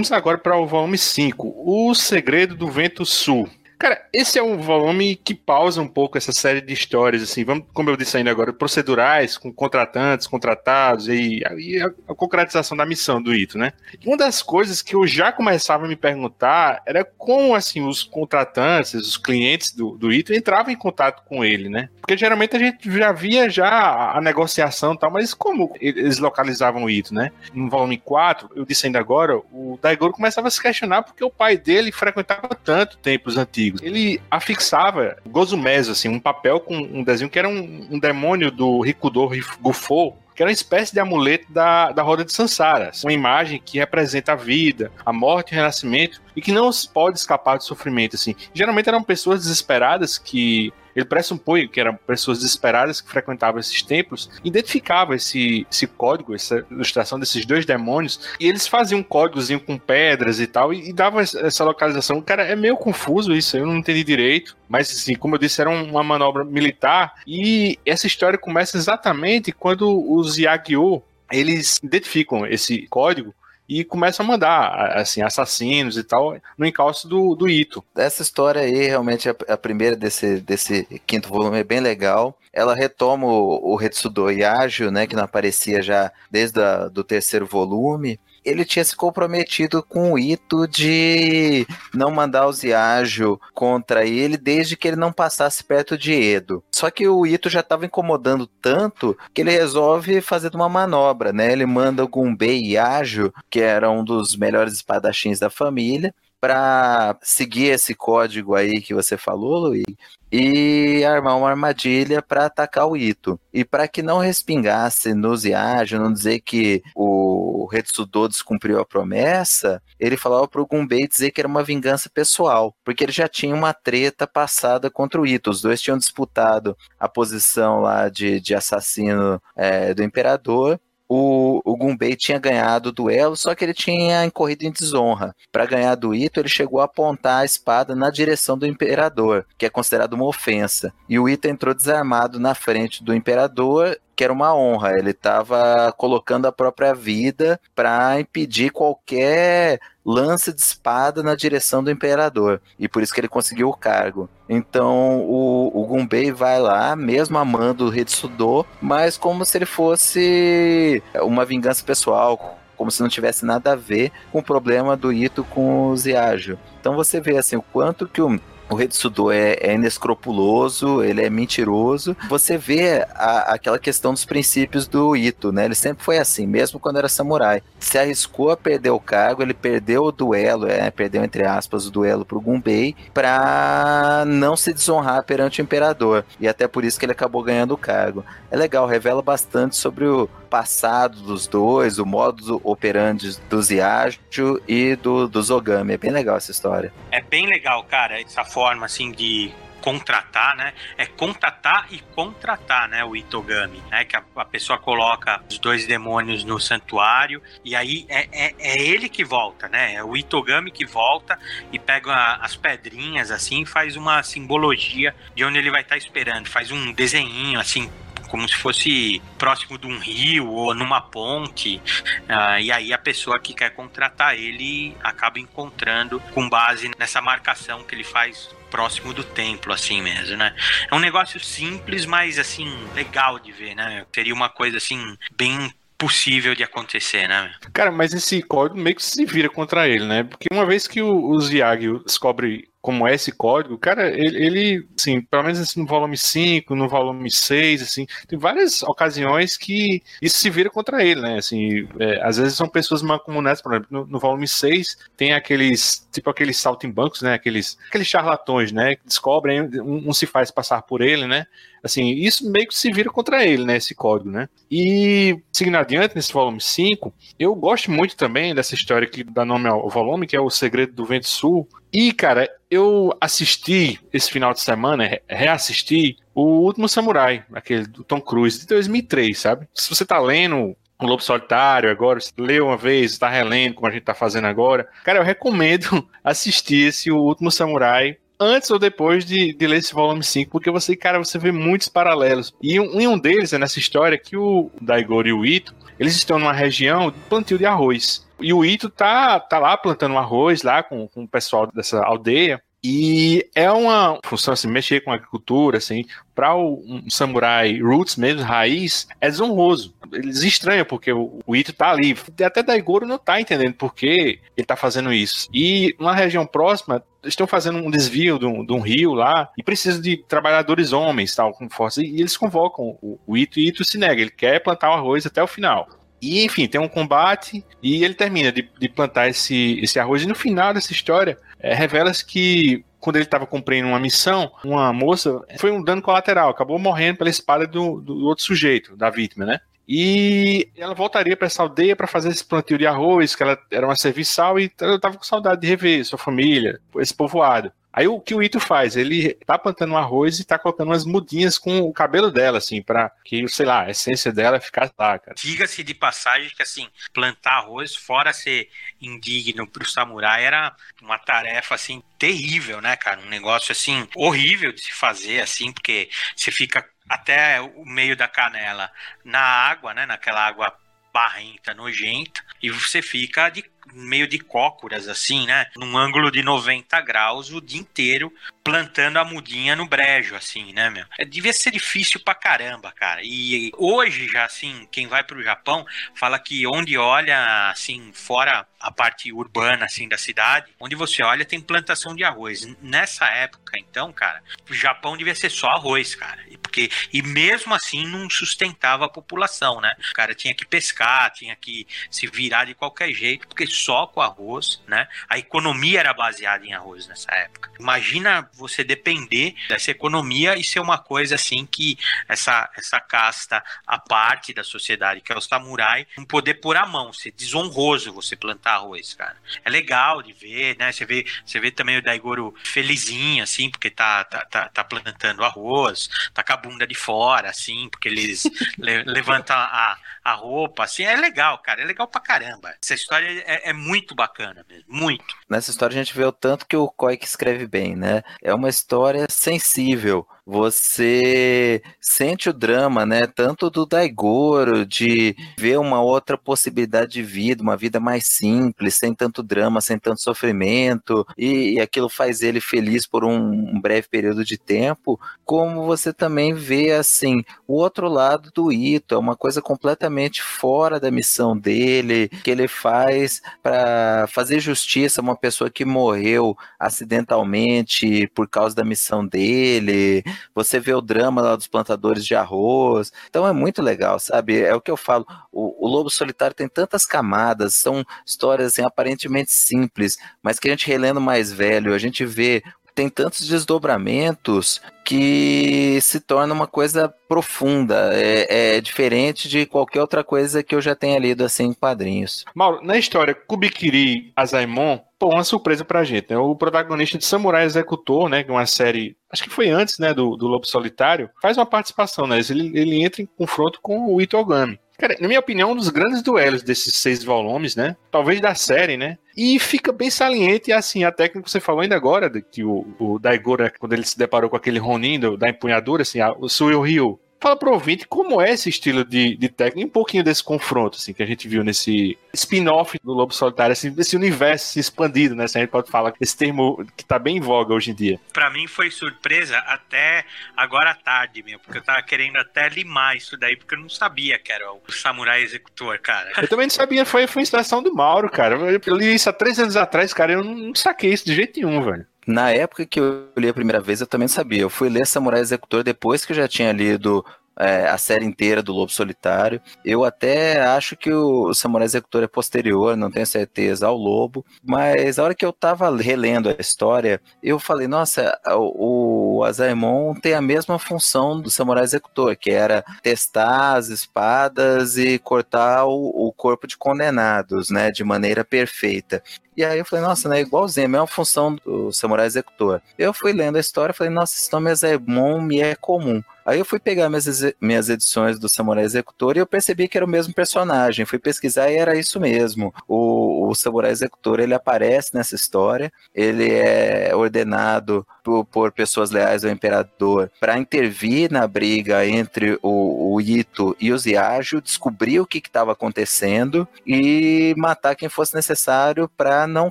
Speaker 2: Vamos agora para o volume 5, O Segredo do Vento Sul. Cara, esse é um volume que pausa um pouco essa série de histórias, assim, vamos, como eu disse ainda agora, procedurais, com contratantes, contratados, e, e a, a, concretização da missão do Ito, né? E uma das coisas que eu já começava a me perguntar era como, assim, os contratantes, os clientes do, do Ito entravam em contato com ele, né? Porque geralmente a gente já via já a negociação e tal, mas como eles localizavam o Ito, né? No volume 4, eu disse ainda agora, o Daigoro começava a se questionar porque o pai dele frequentava tanto templos antigos Ele afixava Gozumezo, assim, um papel com um desenho que era um, um demônio do Rikudo Gufo, que era uma espécie de amuleto da, da roda de Sansara, uma imagem que representa a vida, a morte e o renascimento, e que não pode escapar do sofrimento, assim. Geralmente eram pessoas desesperadas que ele pressupõe que eram pessoas desesperadas que frequentavam esses templos, identificava esse, esse código, essa ilustração desses dois demônios, e eles faziam um códigozinho com pedras e tal, e, e davam essa localização. Cara, é meio confuso isso, eu não entendi direito, mas assim, como eu disse, era uma manobra militar, e essa história começa exatamente quando os Yagyu eles identificam esse código e começam a mandar assim assassinos e tal no encalço do, do Ito.
Speaker 4: Essa história aí realmente é a primeira desse, desse quinto volume é bem legal. Ela retoma o, o Retsudo Yagyu, né, que não aparecia já desde o do terceiro volume ele tinha se comprometido com o Ito de não mandar os Yagyu contra ele desde que ele não passasse perto de Edo. Só que o Ito já estava incomodando tanto que ele resolve fazer uma manobra, né? Ele manda o Gunbei Yagyu, que era um dos melhores espadachins da família, para seguir esse código aí que você falou, Luiz, e armar uma armadilha para atacar o Ito. E para que não respingasse no Ziage, não dizer que o Retsudo descumpriu a promessa, ele falava pro Gunbei dizer que era uma vingança pessoal, porque ele já tinha uma treta passada contra o Ito. Os dois tinham disputado a posição lá de, de assassino é, do imperador o, o Gunbei tinha ganhado o duelo, só que ele tinha incorrido em desonra. Para ganhar do Ito, ele chegou a apontar a espada na direção do imperador, que é considerado uma ofensa. E o Ito entrou desarmado na frente do imperador que era uma honra. Ele estava colocando a própria vida para impedir qualquer lance de espada na direção do imperador. E por isso que ele conseguiu o cargo. Então o, o vai lá, mesmo amando o Hitsudo, mas como se ele fosse uma vingança pessoal, como se não tivesse nada a ver com o problema do Ito com o Ziajo. Então você vê assim o quanto que o o Retsudo é, é inescrupuloso, ele é mentiroso. Você vê a, aquela questão dos princípios do Ito, né? Ele sempre foi assim, mesmo quando era samurai. Se arriscou a perder o cargo, ele perdeu o duelo, é, perdeu entre aspas o duelo pro Gunbei, para não se desonrar perante o imperador. E até por isso que ele acabou ganhando o cargo. É legal, revela bastante sobre o passado dos dois, o modo operandi do Ziajo e do, do Zogami. É bem legal essa história.
Speaker 3: É bem legal, cara, essa forma assim de contratar, né? É contratar e contratar, né? O Itogami, né? Que a, a, pessoa coloca os dois demônios no santuário e aí é, é, é, ele que volta, né? É o Itogami que volta e pega as pedrinhas assim, faz uma simbologia de onde ele vai estar tá esperando, faz um desenhinho assim como se fosse próximo de um rio ou numa ponte. Uh, e aí a pessoa que quer contratar ele acaba encontrando com base nessa marcação que ele faz próximo do templo, assim mesmo, né? É um negócio simples, mas assim, legal de ver, né? Seria uma coisa assim, bem possível de acontecer, né?
Speaker 2: Cara, mas esse código meio que se vira contra ele, né? Porque uma vez que o, o Ziag descobre como é esse código, cara, ele, ele assim, pelo menos assim, no volume 5, no volume 6, assim, tem várias ocasiões que isso se vira contra ele, né, assim, é, às vezes são pessoas mancomunadas, por exemplo, no, no, volume 6 tem aqueles, tipo aqueles saltimbancos, né, aqueles, aqueles charlatões, né, que descobrem, um, um se faz passar por ele, né, assim, isso meio que se vira contra ele, né, esse código, né, e seguindo adiante, nesse volume 5, eu gosto muito também dessa história que dá nome ao volume, que é o Segredo do Vento Sul, e, cara, eu assisti esse final de semana, reassisti o Último Samurai, aquele do Tom Cruise, de 2003, sabe? Se você tá lendo o Lobo Solitário agora, você leu uma vez, está relendo, como a gente tá fazendo agora, cara, eu recomendo assistir esse O Último Samurai antes ou depois de, de ler esse volume 5, porque você, cara, você vê muitos paralelos. E um, um deles é nessa história que o Daigoro e o Ito, eles estão numa região de plantio de arroz. E o Ito tá, tá lá plantando arroz lá com, com o pessoal dessa aldeia. E é uma função assim, mexer com a agricultura, assim, para um samurai roots mesmo, raiz, é desonroso. Eles estranham porque o, o Ito tá ali. Até Daigoro não tá entendendo por que ele tá fazendo isso. E na região próxima, estão fazendo um desvio de um, de um, rio lá e precisam de trabalhadores homens, tal, com força. E eles convocam o, o Ito e Ito se nega. Ele quer plantar o arroz até o final. E, enfim, tem um combate e ele termina de, de plantar esse, esse arroz. E no final dessa história, é, revela-se que quando ele estava cumprindo uma missão, uma moça foi um dano colateral, acabou morrendo pela espada do, do outro sujeito, da vítima, né? E ela voltaria para essa aldeia para fazer esse plantio de arroz, que ela era uma serviçal e ela estava com saudade de rever sua família, esse povoado. Aí o que o Ito faz? Ele tá plantando um arroz e tá colocando umas mudinhas com o cabelo dela, assim, para que, sei lá, a essência dela ficasse lá, cara.
Speaker 3: Diga-se de passagem que, assim, plantar arroz, fora ser indigno pro samurai, era uma tarefa, assim, terrível, né, cara? Um negócio, assim, horrível de se fazer, assim, porque você fica até o meio da canela na água, né, naquela água barrenta, nojenta, e você fica de meio de cócoras, assim, né? Num ângulo de 90 graus o dia inteiro, plantando a mudinha no brejo, assim, né, meu? É, devia ser difícil pra caramba, cara. E hoje, já, assim, quem vai pro Japão fala que onde olha, assim, fora a parte urbana, assim, da cidade, onde você olha tem plantação de arroz. Nessa época, então, cara, o Japão devia ser só arroz, cara. Porque, e mesmo assim não sustentava a população, né? O cara tinha que pescar, tinha que se virar de qualquer jeito, porque só com arroz, né? A economia era baseada em arroz nessa época. Imagina você depender dessa economia e ser uma coisa assim que essa, essa casta, a parte da sociedade, que é o samurai, não poder pôr a mão, ser desonroso você plantar arroz, cara. É legal de ver, né? Você vê, você vê também o Daigoro felizinho, assim, porque tá, tá, tá, tá plantando arroz, tá acabando bunda de fora, assim, porque eles le levantam a, a roupa, assim, é legal, cara, é legal pra caramba. Essa história é, é, muito bacana mesmo, muito.
Speaker 4: Nessa história a gente vê o tanto que o Koik escreve bem, né? É uma história sensível, você sente o drama, né? Tanto do Daigoro, de ver uma outra possibilidade de vida, uma vida mais simples, sem tanto drama, sem tanto sofrimento, e, e aquilo faz ele feliz por um, um, breve período de tempo, como você também vê, assim, o outro lado do Ito, é uma coisa completamente fora da missão dele, que ele faz para fazer justiça a uma pessoa que morreu acidentalmente por causa da missão dele, você vê o drama lá dos plantadores de arroz. Então é muito legal, sabe? É o que eu falo. O, o Lobo Solitário tem tantas camadas, são histórias assim, aparentemente simples, mas que a gente relendo mais velho, a gente vê tem tantos desdobramentos que se torna uma coisa profunda, é, é, diferente de qualquer outra coisa que eu já tenha lido assim em quadrinhos.
Speaker 2: Mauro, na história Kubikiri Azaimon, pô, uma surpresa pra gente, né? O protagonista de Samurai Executor, né, que é uma série, acho que foi antes, né, do, do Lobo Solitário, faz uma participação, né? Ele, ele entra em confronto com o Itogami. Cara, na minha opinião, um dos grandes duelos desses seis volumes, né? Talvez da série, né? E fica bem saliente, assim, a técnica que você falou ainda agora, que o, o Daigoro, quando ele se deparou com aquele Ronin do, da empunhadura, assim, a, o Suyo Ryu, Fala pro ouvinte como é esse estilo de, de técnica, um pouquinho desse confronto, assim, que a gente viu nesse spin-off do Lobo Solitário, assim, desse universo expandido, né? Se a gente pode falar esse termo que tá bem em voga hoje em dia.
Speaker 3: Para mim foi surpresa até agora à tarde, meu, porque eu tava querendo até limar isso daí, porque eu não sabia que era o Samurai Executor, cara.
Speaker 2: Eu também não sabia, foi, foi instalação do Mauro, cara. Eu li isso há três anos atrás, cara, eu não, não saquei isso de jeito nenhum, velho.
Speaker 4: Na época que eu li a primeira vez, eu também sabia. Eu fui ler Samurai Executor depois que eu já tinha lido é, a série inteira do Lobo Solitário. Eu até acho que o Samurai Executor é posterior, não tenho certeza, ao Lobo, mas a hora que eu tava relendo a história, eu falei, nossa, o, o Azaemon tem a mesma função do Samurai Executor, que era testar as espadas e cortar o, o corpo de condenados, né, de maneira perfeita. E aí eu falei, nossa, né, igualzinho, é a mesma função do Samurai Executor. Eu fui lendo a história e falei, nossa, esse nome Azaemon me é comum. Aí eu fui pegar minhas, minhas edições do Samurai Executor e eu percebi que era o mesmo personagem. Fui pesquisar e era isso mesmo. O, o Samurai Executor ele aparece nessa história. Ele é ordenado por, por pessoas leais ao imperador para intervir na briga entre o, o Ito e o Ziajo, descobrir o que estava acontecendo e matar quem fosse necessário para não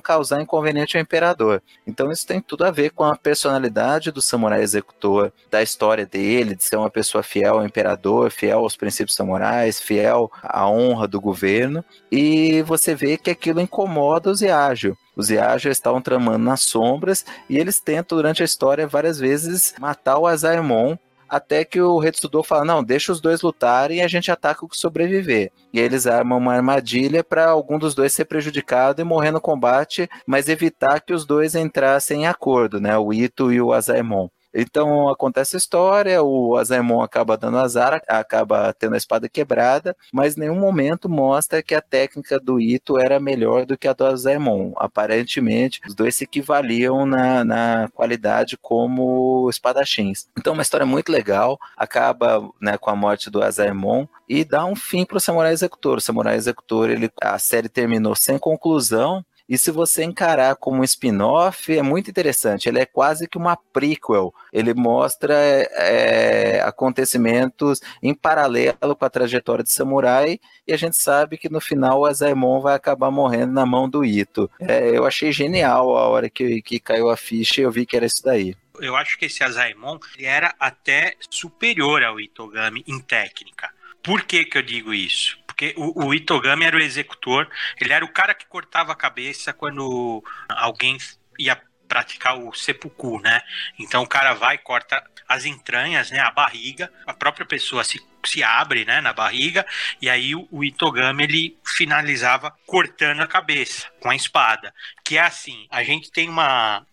Speaker 4: causar inconveniente ao imperador. Então isso tem tudo a ver com a personalidade do Samurai Executor, da história dele, de ser uma pessoa fiel ao imperador, fiel aos princípios samurais, fiel à honra do governo, e você vê que aquilo incomoda os Yagyu. Os Yagyu estavam tramando nas sombras e eles tentam durante a história várias vezes matar o Azaemon até que o Retsudo fala: não, deixa os dois lutarem e a gente ataca o que sobreviver. E aí eles armam uma armadilha para algum dos dois ser prejudicado e morrer no combate, mas evitar que os dois entrassem em acordo, né? O Ito e o Azaemon. Então acontece a história, o Azaemon acaba dando azar, acaba tendo a espada quebrada, mas nenhum momento mostra que a técnica do Ito era melhor do que a do Azaemon. Aparentemente, os dois se equivaliam na, na qualidade como espadachins. Então, uma história muito legal, acaba né, com a morte do Azaemon e dá um fim para o Samurai Executor. O Samurai Executor, ele, a série terminou sem conclusão, e se você encarar como um spin-off, é muito interessante. Ele é quase que uma prequel. Ele mostra é, acontecimentos em paralelo com a trajetória de Samurai. E a gente sabe que no final o Azaemon vai acabar morrendo na mão do Ito. É, eu achei genial a hora que, que caiu a ficha e eu vi que era isso daí
Speaker 3: eu acho que esse Azaemon era até superior ao Itogami em técnica. Por que, que eu digo isso? Porque o, o Itogami era o executor, ele era o cara que cortava a cabeça quando alguém ia praticar o seppuku, né? Então o cara vai corta as entranhas, né, a barriga, a própria pessoa se, se abre, né, na barriga, e aí o, o Itogami ele finalizava cortando a cabeça com a espada, que é assim, a gente tem uma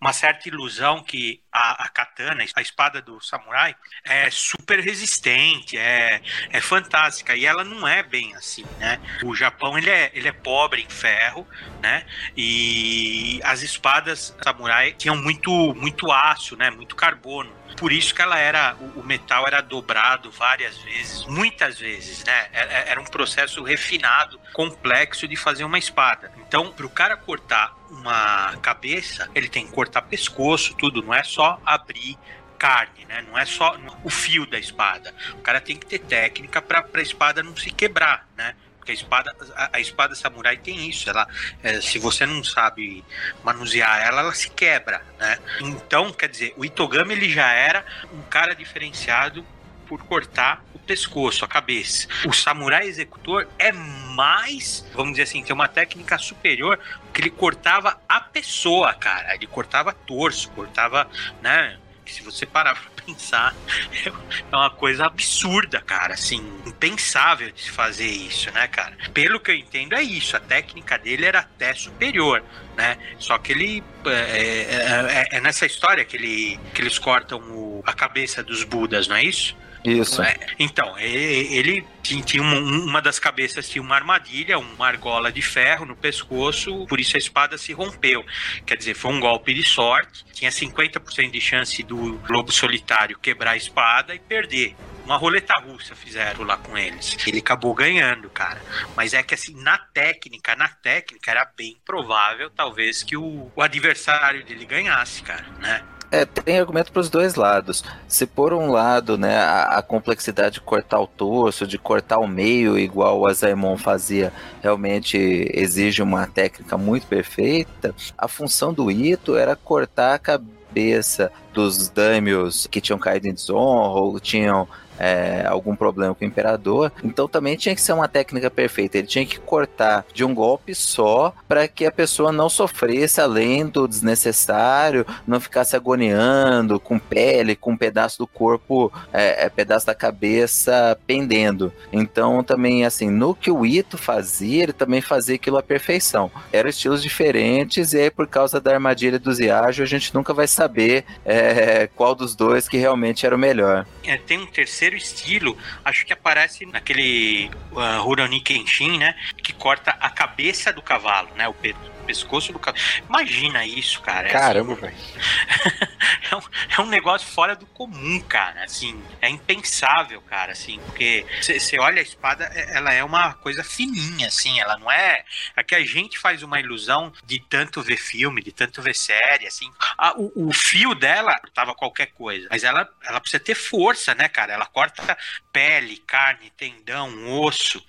Speaker 3: uma certa ilusão que a, a, katana, a espada do samurai, é super resistente, é, é fantástica. E ela não é bem assim, né? O Japão, ele é, ele é pobre em ferro, né? E as espadas samurai tinham muito, muito aço, né? Muito carbono. Por isso que ela era, o metal era dobrado várias vezes, muitas vezes, né? É, é, era um processo refinado, complexo de fazer uma espada. Então, para o cara cortar uma cabeça, ele tem que cortar pescoço, tudo, não é só abrir carne, né? Não é só o fio da espada. O cara tem que ter técnica para a espada não se quebrar, né? Porque a espada, a, a espada samurai tem isso. Ela, é, se você não sabe manusear ela, ela se quebra, né? Então, quer dizer, o Itogami ele já era um cara diferenciado por cortar o pescoço, a cabeça. O samurai executor é mais, vamos dizer assim, tem uma técnica superior, que ele cortava a pessoa, cara. Ele cortava torso, cortava, né? Se você parar pensar, é uma coisa absurda, cara, assim, impensável de se fazer isso, né, cara? Pelo que eu entendo, é isso. A técnica dele era até superior, né? Só que ele. É, é, é, é nessa história que, ele, que eles cortam o, a cabeça dos Budas, não é isso?
Speaker 4: Isso.
Speaker 3: É, então, ele tinha uma, uma, das cabeças tinha uma armadilha, uma argola de ferro no pescoço, por isso a espada se rompeu. Quer dizer, foi um golpe de sorte. Tinha 50% de chance do lobo solitário quebrar a espada e perder uma roleta russa fizeram lá com eles. Ele acabou ganhando, cara. Mas é que assim, na técnica, na técnica era bem provável, talvez, que o, o adversário dele ganhasse, cara, né?
Speaker 4: É, tem argumento para os dois lados. Se por um lado, né, a, a, complexidade de cortar o torso, de cortar o meio, igual o Azaemon fazia, realmente exige uma técnica muito perfeita, a função do Ito era cortar a cabeça dos daimios que tinham caído em desonra ou tinham é, algum problema com o imperador. Então também tinha que ser uma técnica perfeita. Ele tinha que cortar de um golpe só para que a pessoa não sofresse além do desnecessário, não ficasse agoniando com pele, com um pedaço do corpo, é, é, pedaço da cabeça pendendo. Então também assim, no que o Ito fazia, ele também fazia aquilo à perfeição. Eram estilos diferentes e aí por causa da armadilha do Ziajo a gente nunca vai saber é, qual dos dois que realmente era o melhor.
Speaker 3: É, tem um terceiro terceiro estilo, acho que aparece naquele uh, Rurouni Kenshin, né? Que corta a cabeça do cavalo, né? O pescoço do cavalo. Imagina isso, cara.
Speaker 2: É Caramba, assim, velho.
Speaker 3: é, um, é um negócio fora do comum, cara. Assim, é impensável, cara. Assim, porque você olha a espada, é, ela é uma coisa fininha, assim. Ela não é. É que a gente faz uma ilusão de tanto ver filme, de tanto ver série, assim. A, o, o, fio dela tava qualquer coisa, mas ela, ela precisa ter força, né, cara? Ela corta pele, carne, tendão, osso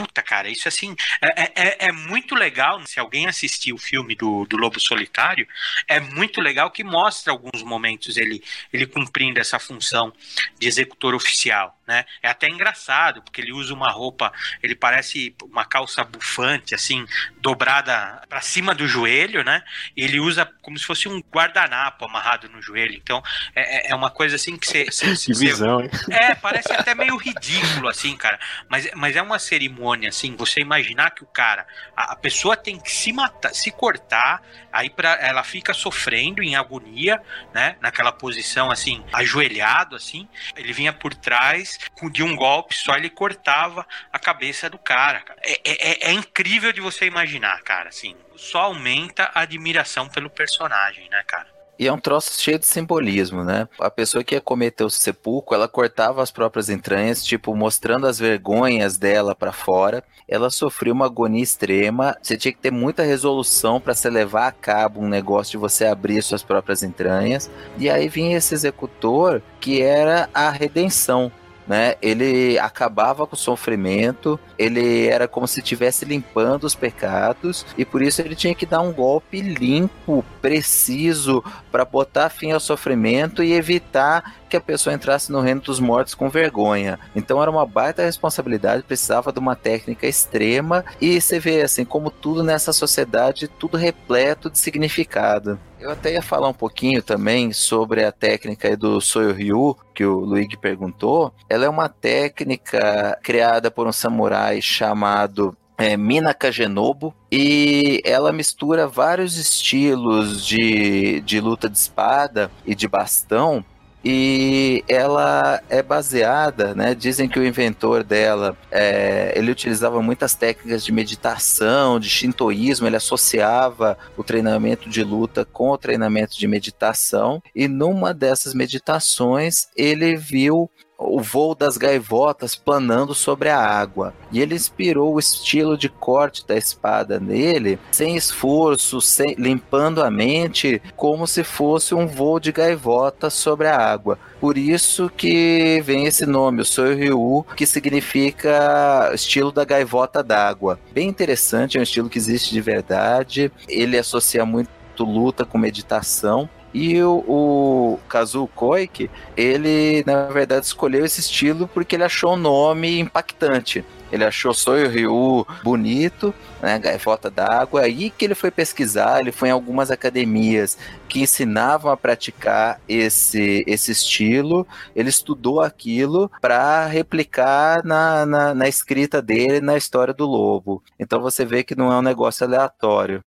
Speaker 3: puta, cara, isso assim é, é, é, é, muito legal. Se alguém assistir o filme do, do Lobo Solitário, é muito legal que mostra alguns momentos ele, ele cumprindo essa função de executor oficial né? É até engraçado, porque ele usa uma roupa, ele parece uma calça bufante, assim, dobrada para cima do joelho, né? Ele usa como se fosse um guardanapo amarrado no joelho. Então, é, é, é uma coisa assim que você.
Speaker 2: Que visão, hein?
Speaker 3: É, parece até meio ridículo, assim, cara. Mas, mas é uma cerimônia, assim, você imaginar que o cara, a, a pessoa tem que se matar, se cortar, aí pra, ela fica sofrendo em agonia, né? Naquela posição, assim, ajoelhado, assim. Ele vinha por trás de um golpe só ele cortava a cabeça do cara. É, é, é, é incrível de você imaginar, cara. Assim, só aumenta a admiração pelo personagem, né, cara?
Speaker 4: E é um troço cheio de simbolismo, né? A pessoa que ia cometer o sepulcro, ela cortava as próprias entranhas, tipo, mostrando as vergonhas dela para fora. Ela sofreu uma agonia extrema. Você tinha que ter muita resolução para se levar a cabo um negócio de você abrir suas próprias entranhas. E aí vinha esse executor que era a redenção né? Ele acabava com o sofrimento, ele era como se estivesse limpando os pecados e por isso ele tinha que dar um golpe limpo, preciso para botar fim ao sofrimento e evitar que a pessoa entrasse no reino dos mortos com vergonha. Então era uma baita responsabilidade, precisava de uma técnica extrema e você vê assim como tudo nessa sociedade, tudo repleto de significado. Eu até ia falar um pouquinho também sobre a técnica do Soyo Ryu, que o Luigi perguntou. Ela é uma técnica criada por um samurai chamado é, Minaka Genobu, e ela mistura vários estilos de, de luta de espada e de bastão e ela é baseada, né? Dizem que o inventor dela, é, ele utilizava muitas técnicas de meditação, de shintoísmo, ele associava o treinamento de luta com o treinamento de meditação, e numa dessas meditações ele viu o voo das gaivotas planando sobre a água. E ele inspirou o estilo de corte da espada nele, sem esforço, sem, limpando a mente, como se fosse um voo de gaivota sobre a água. Por isso que vem esse nome, o Soiryu, que significa estilo da gaivota d'água. Bem interessante, é um estilo que existe de verdade. Ele associa muito luta com meditação e o, o Kazuo Koike, ele na verdade escolheu esse estilo porque ele achou o nome impactante. Ele achou Soyo Ryu bonito, né, gaivota d'água. Aí que ele foi pesquisar, ele foi em algumas academias que ensinavam a praticar esse, esse estilo. Ele estudou aquilo para replicar na, na, na escrita dele, na história do lobo. Então você vê que não é um negócio aleatório.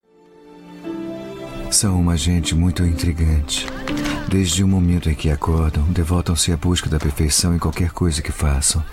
Speaker 6: São uma gente muito intrigante. Desde o momento em que acordam, devotam-se à busca da perfeição em qualquer coisa que façam.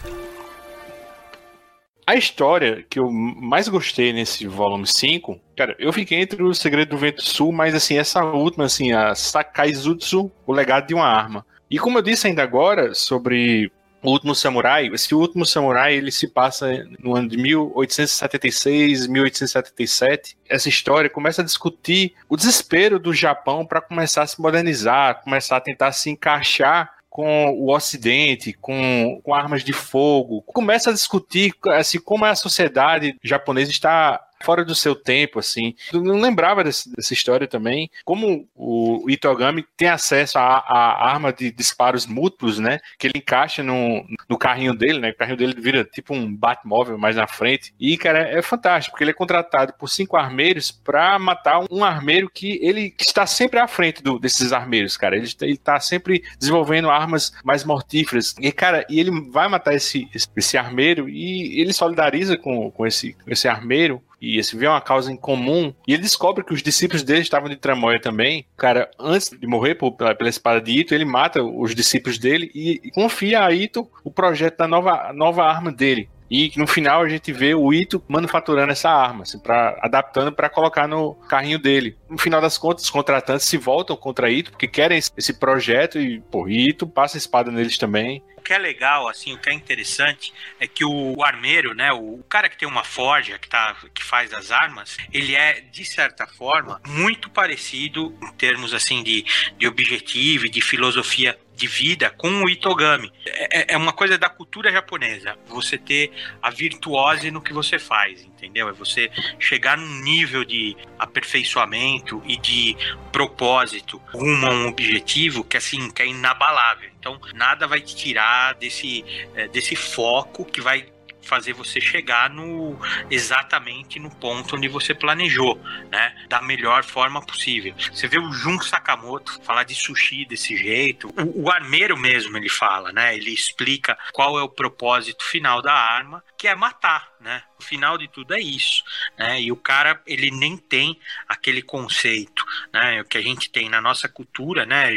Speaker 2: A história que eu mais gostei nesse volume 5, cara, eu fiquei entre o Segredo do Vento Sul, mas assim, essa última, assim, a Sakaizutsu, o legado de uma arma. E como eu disse ainda agora sobre o Último Samurai, esse Último Samurai, ele se passa no ano de 1876, 1877. Essa história começa a discutir o desespero do Japão para começar a se modernizar, começar a tentar se encaixar com o Ocidente, com, com armas de fogo, começa a discutir assim, como a sociedade japonesa está fora do seu tempo, assim. Eu não lembrava desse, dessa história também. Como o Itogami tem acesso à, arma de disparos múltiplos, né? Que ele encaixa no, no carrinho dele, né? O carrinho dele vira tipo um Batmóvel mais na frente. E, cara, é fantástico, porque ele é contratado por cinco armeiros para matar um armeiro que ele está sempre à frente do, desses armeiros, cara. Ele, ele tá sempre desenvolvendo armas mais mortíferas. E, cara, e ele vai matar esse, esse armeiro e ele solidariza com, com esse, com esse armeiro e esse vê uma causa em comum, e ele descobre que os discípulos dele estavam de tramóia também. Cara, antes de morrer por, pela espada de Ito, ele mata os discípulos dele e, e confia a Ito o projeto da nova, nova arma dele. E no final a gente vê o Ito manufaturando essa arma, assim, pra, adaptando para colocar no carrinho dele. No final das contas, os contratantes se voltam contra Ito porque querem esse projeto e, pô, Ito passa a espada neles também
Speaker 3: que é legal, assim, o que é interessante é que o, armeiro, né, o, o, cara que tem uma forja, que, tá, que faz as armas, ele é, de certa forma, muito parecido em termos, assim, de, de objetivo e de filosofia de vida com o Itogami. É, é, é uma coisa da cultura japonesa, você ter a virtuose no que você faz, entendeu? É você chegar num nível de aperfeiçoamento e de propósito rumo a um objetivo que assim, que é inabalável. Então, nada vai te tirar desse, é, desse foco que vai fazer você chegar no exatamente no ponto onde você planejou, né? Da melhor forma possível. Você vê o Jun Sakamoto falar de sushi desse jeito. O, o armeiro mesmo ele fala, né? Ele explica qual é o propósito final da arma, que é matar, né? O final de tudo é isso, né? E o cara, ele nem tem aquele conceito, né? O que a gente tem na nossa cultura, né?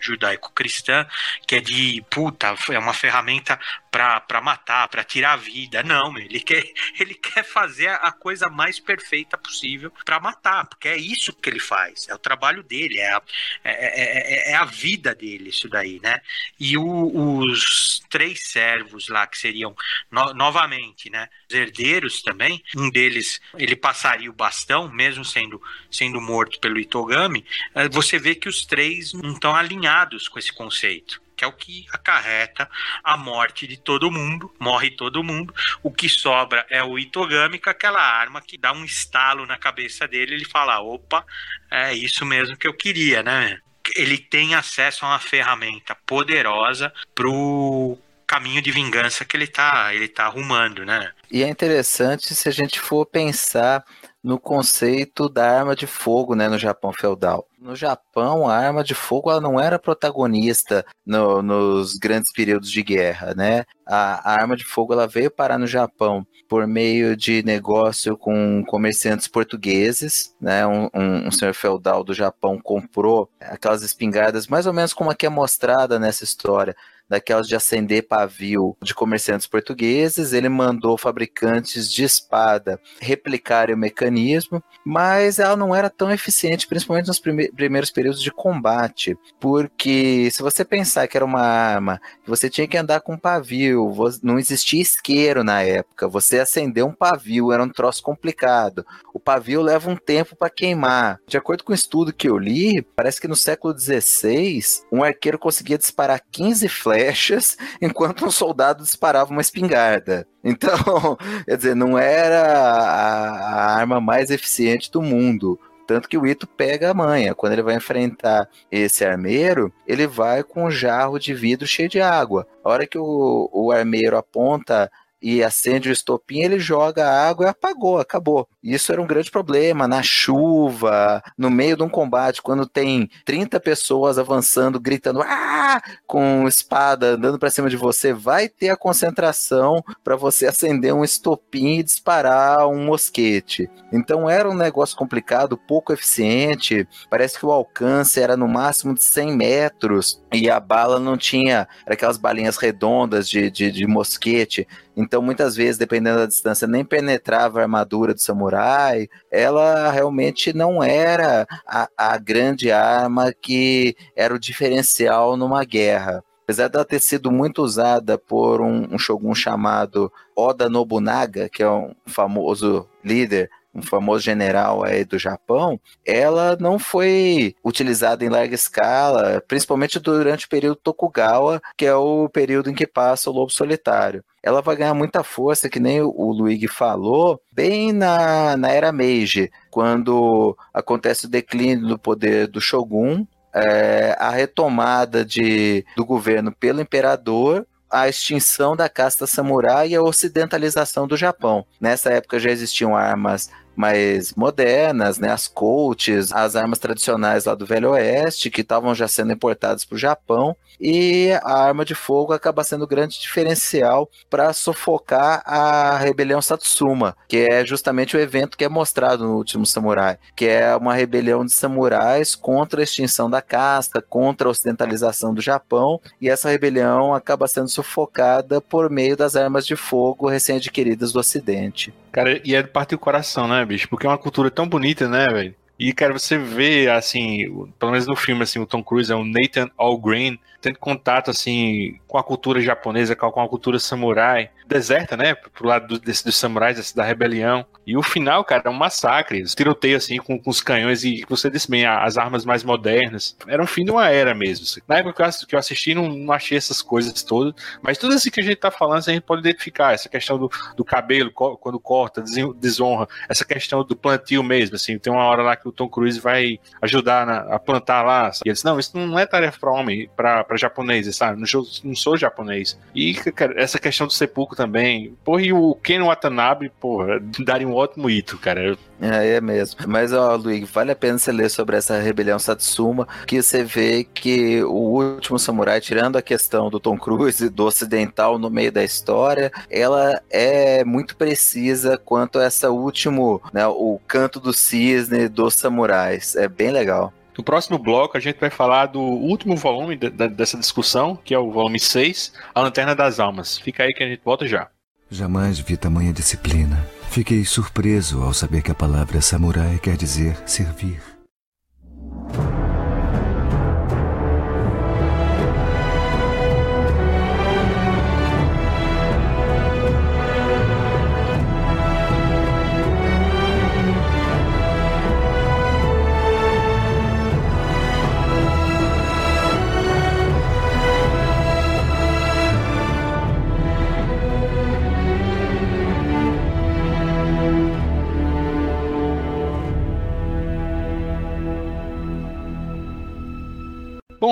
Speaker 3: Judaico-cristã, que é de puta, é uma ferramenta para matar, para tirar a vida. Não, ele quer, ele quer fazer a coisa mais perfeita possível para matar, porque é isso que ele faz, é o trabalho dele, é a, é, é, é, é a vida dele, isso daí, né? E o, os três servos lá, que seriam, no, novamente, né? Os herdeiros também, um deles, ele passaria o bastão, mesmo sendo, sendo morto pelo Itogami, eh, você vê que os três não estão alinhados com esse conceito que é o que acarreta a morte de todo mundo, morre todo mundo. O que sobra é o Itogami com aquela arma que dá um estalo na cabeça dele, ele fala: opa, é isso mesmo que eu queria, né? Ele tem acesso a uma ferramenta poderosa pro caminho de vingança que ele tá, ele tá arrumando, né?
Speaker 4: E é interessante se a gente for pensar no conceito da arma de fogo, né, no Japão feudal. No Japão, a arma de fogo ela não era protagonista no, nos grandes períodos de guerra, né? A, a, arma de fogo ela veio parar no Japão por meio de negócio com comerciantes portugueses, né? Um, um, um senhor feudal do Japão comprou aquelas espingardas, mais ou menos como a que é mostrada nessa história, daquelas de acender pavio de comerciantes portugueses. Ele mandou fabricantes de espada replicarem o mecanismo, mas ela não era tão eficiente, principalmente nos prime primeiros períodos de combate, porque se você pensar que era uma arma, você tinha que andar com pavio, não existia isqueiro na época, você acender um pavio era um troço complicado. O pavio leva um tempo para queimar. De acordo com o estudo que eu li, parece que no século XVI, um arqueiro conseguia disparar 15 flechas flechas, enquanto um soldado disparava uma espingarda. Então, quer dizer, não era a, a arma mais eficiente do mundo. Tanto que o Ito pega a manha. Quando ele vai enfrentar esse armeiro, ele vai com um jarro de vidro cheio de água. A hora que o, o armeiro aponta e acende o estopim, ele joga a água e apagou, acabou. Isso era um grande problema na chuva, no meio de um combate, quando tem 30 pessoas avançando, gritando ah! com espada andando para cima de você, vai ter a concentração para você acender um estopim e disparar um mosquete. Então era um negócio complicado, pouco eficiente. Parece que o alcance era no máximo de 100 metros e a bala não tinha aquelas balinhas redondas de, de, de mosquete. Então, muitas vezes, dependendo da distância, nem penetrava a armadura do samurai. Ela realmente não era a, a grande arma que era o diferencial numa guerra. Apesar dela ter sido muito usada por um, um shogun chamado Oda Nobunaga, que é um famoso líder um famoso general aí do Japão, ela não foi utilizada em larga escala, principalmente durante o período Tokugawa, que é o período em que passa o Lobo Solitário. Ela vai ganhar muita força, que nem o Luigi falou, bem na, na era Meiji, quando acontece o declínio do poder do Shogun, é, a retomada de, do governo pelo imperador a extinção da casta samurai e a ocidentalização do Japão. Nessa época já existiam armas mais modernas, né, as Colts, as armas tradicionais lá do Velho Oeste, que estavam já sendo importadas para o Japão, e a arma de fogo acaba sendo o grande diferencial para sufocar a rebelião Satsuma, que é justamente o evento que é mostrado no último Samurai, que é uma rebelião de samurais contra a extinção da casta, contra a ocidentalização do Japão, e essa rebelião acaba sendo sufocada por meio das armas de fogo recém-adquiridas do Ocidente.
Speaker 2: Cara, e é parte do coração, né, bicho? Porque é uma cultura tão bonita, né, velho? E, cara, você vê, assim, pelo menos no filme, assim, o Tom Cruise é o Nathan Algreen, tendo contato, assim, com a cultura japonesa, com a cultura samurai, deserta, né, pro lado do, desse, dos samurais, da rebelião. E o final, cara, é um massacre, tiroteio, assim, com, com os canhões e, você disse bem, as armas mais modernas. Era um fim de uma era mesmo. Assim. Na época que eu assisti, não, não achei essas coisas todas, mas tudo assim que a gente tá falando, a gente pode identificar, essa questão do, do cabelo, quando corta, desonra, essa questão do plantio mesmo, assim, tem uma hora lá que o Tom Cruise vai ajudar na, a plantar lá, e ele diz, não, isso não é tarefa para homem, para japoneses, sabe? Não sou, não sou japonês. E cara, essa questão do sepulcro também. Porra, e o Ken Watanabe, porra, daria um ótimo hito, cara.
Speaker 4: É, é mesmo. Mas, ó, Luigi, vale a pena você ler sobre essa rebelião Satsuma, que você vê que o último samurai, tirando a questão do Tom Cruise do ocidental no meio da história, ela é muito precisa quanto a essa último, né, o canto do cisne dos samurais. É bem legal.
Speaker 2: No próximo bloco, a gente vai falar do último volume de, de, dessa discussão, que é o volume 6, A Lanterna das Almas. Fica aí que a gente volta já.
Speaker 6: Jamais vi tamanha disciplina. Fiquei surpreso ao saber que a palavra samurai quer dizer servir.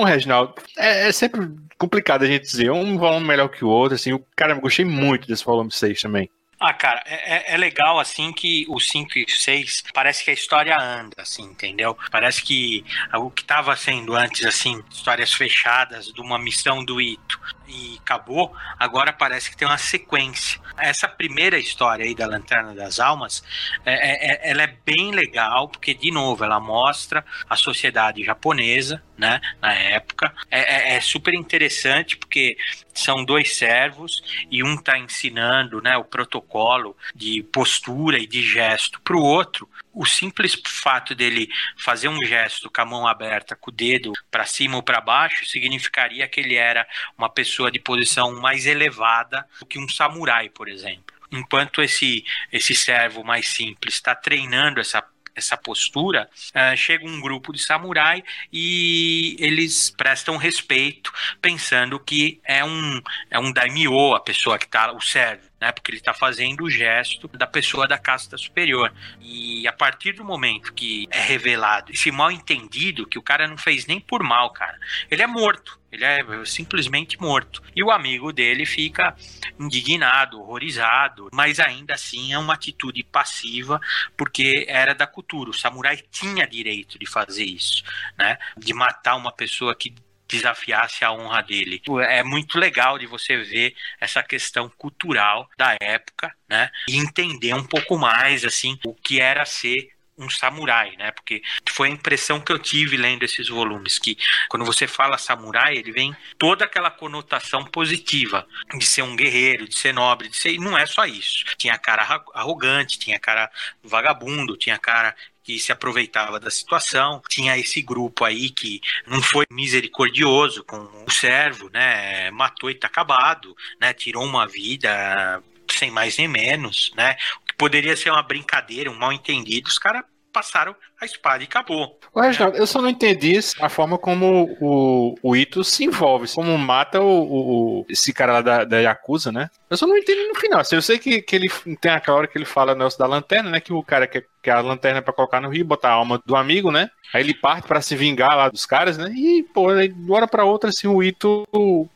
Speaker 2: Bom, Reginaldo, é, é, sempre complicado a gente dizer um volume melhor que o outro, assim, o cara, eu gostei muito desse volume 6 também.
Speaker 3: Ah, cara, é, é, legal assim que o 5 e 6 parece que a história anda, assim, entendeu? Parece que o que estava sendo antes, assim, histórias fechadas de uma missão do Ito e acabou, agora parece que tem uma sequência. Essa primeira história aí da Lanterna das Almas, é, é, é, ela é bem legal, porque, de novo, ela mostra a sociedade japonesa, né, na época. É, é, é super interessante, porque são dois servos e um está ensinando né, o protocolo de postura e de gesto para o outro. O simples fato dele fazer um gesto com a mão aberta, com o dedo para cima ou para baixo, significaria que ele era uma pessoa de posição mais elevada do que um samurai, por exemplo. Enquanto esse, esse servo mais simples está treinando essa essa postura, uh, chega um grupo de samurai e eles prestam respeito, pensando que é um, é um daimyo, a pessoa que está, o servo. Né, porque ele está fazendo o gesto da pessoa da casta superior. E a partir do momento que é revelado esse mal entendido, que o cara não fez nem por mal, cara, ele é morto. Ele é simplesmente morto. E o amigo dele fica indignado, horrorizado, mas ainda assim é uma atitude passiva, porque era da cultura. O samurai tinha direito de fazer isso, né? De matar uma pessoa que desafiasse a honra dele. É muito legal de você ver essa questão cultural da época, né? E entender um pouco mais assim o que era ser um samurai, né? Porque foi a impressão que eu tive lendo esses volumes, que quando você fala samurai, ele vem toda aquela conotação positiva de ser um guerreiro, de ser nobre, de ser. Não é só isso. Tinha cara arrogante, tinha cara vagabundo, tinha cara que se aproveitava da situação. Tinha esse grupo aí que não foi misericordioso com o servo, né? Matou e tá acabado, né? Tirou uma vida sem mais nem menos, né? O que poderia ser uma brincadeira, um mal entendido, os caras passaram a espada e acabou.
Speaker 2: O Reginaldo, eu só não entendi a forma como o, o Ito se envolve, como mata o, o esse cara lá da, da Yakuza, né? Eu só não entendi no final. Assim, eu sei que, que ele tem aquela hora que ele fala negócio da lanterna, né? Que o cara quer, quer a lanterna para colocar no rio, botar a alma do amigo, né? Aí ele parte para se vingar lá dos caras, né? E, pô, aí, de hora pra outra, assim, o Ito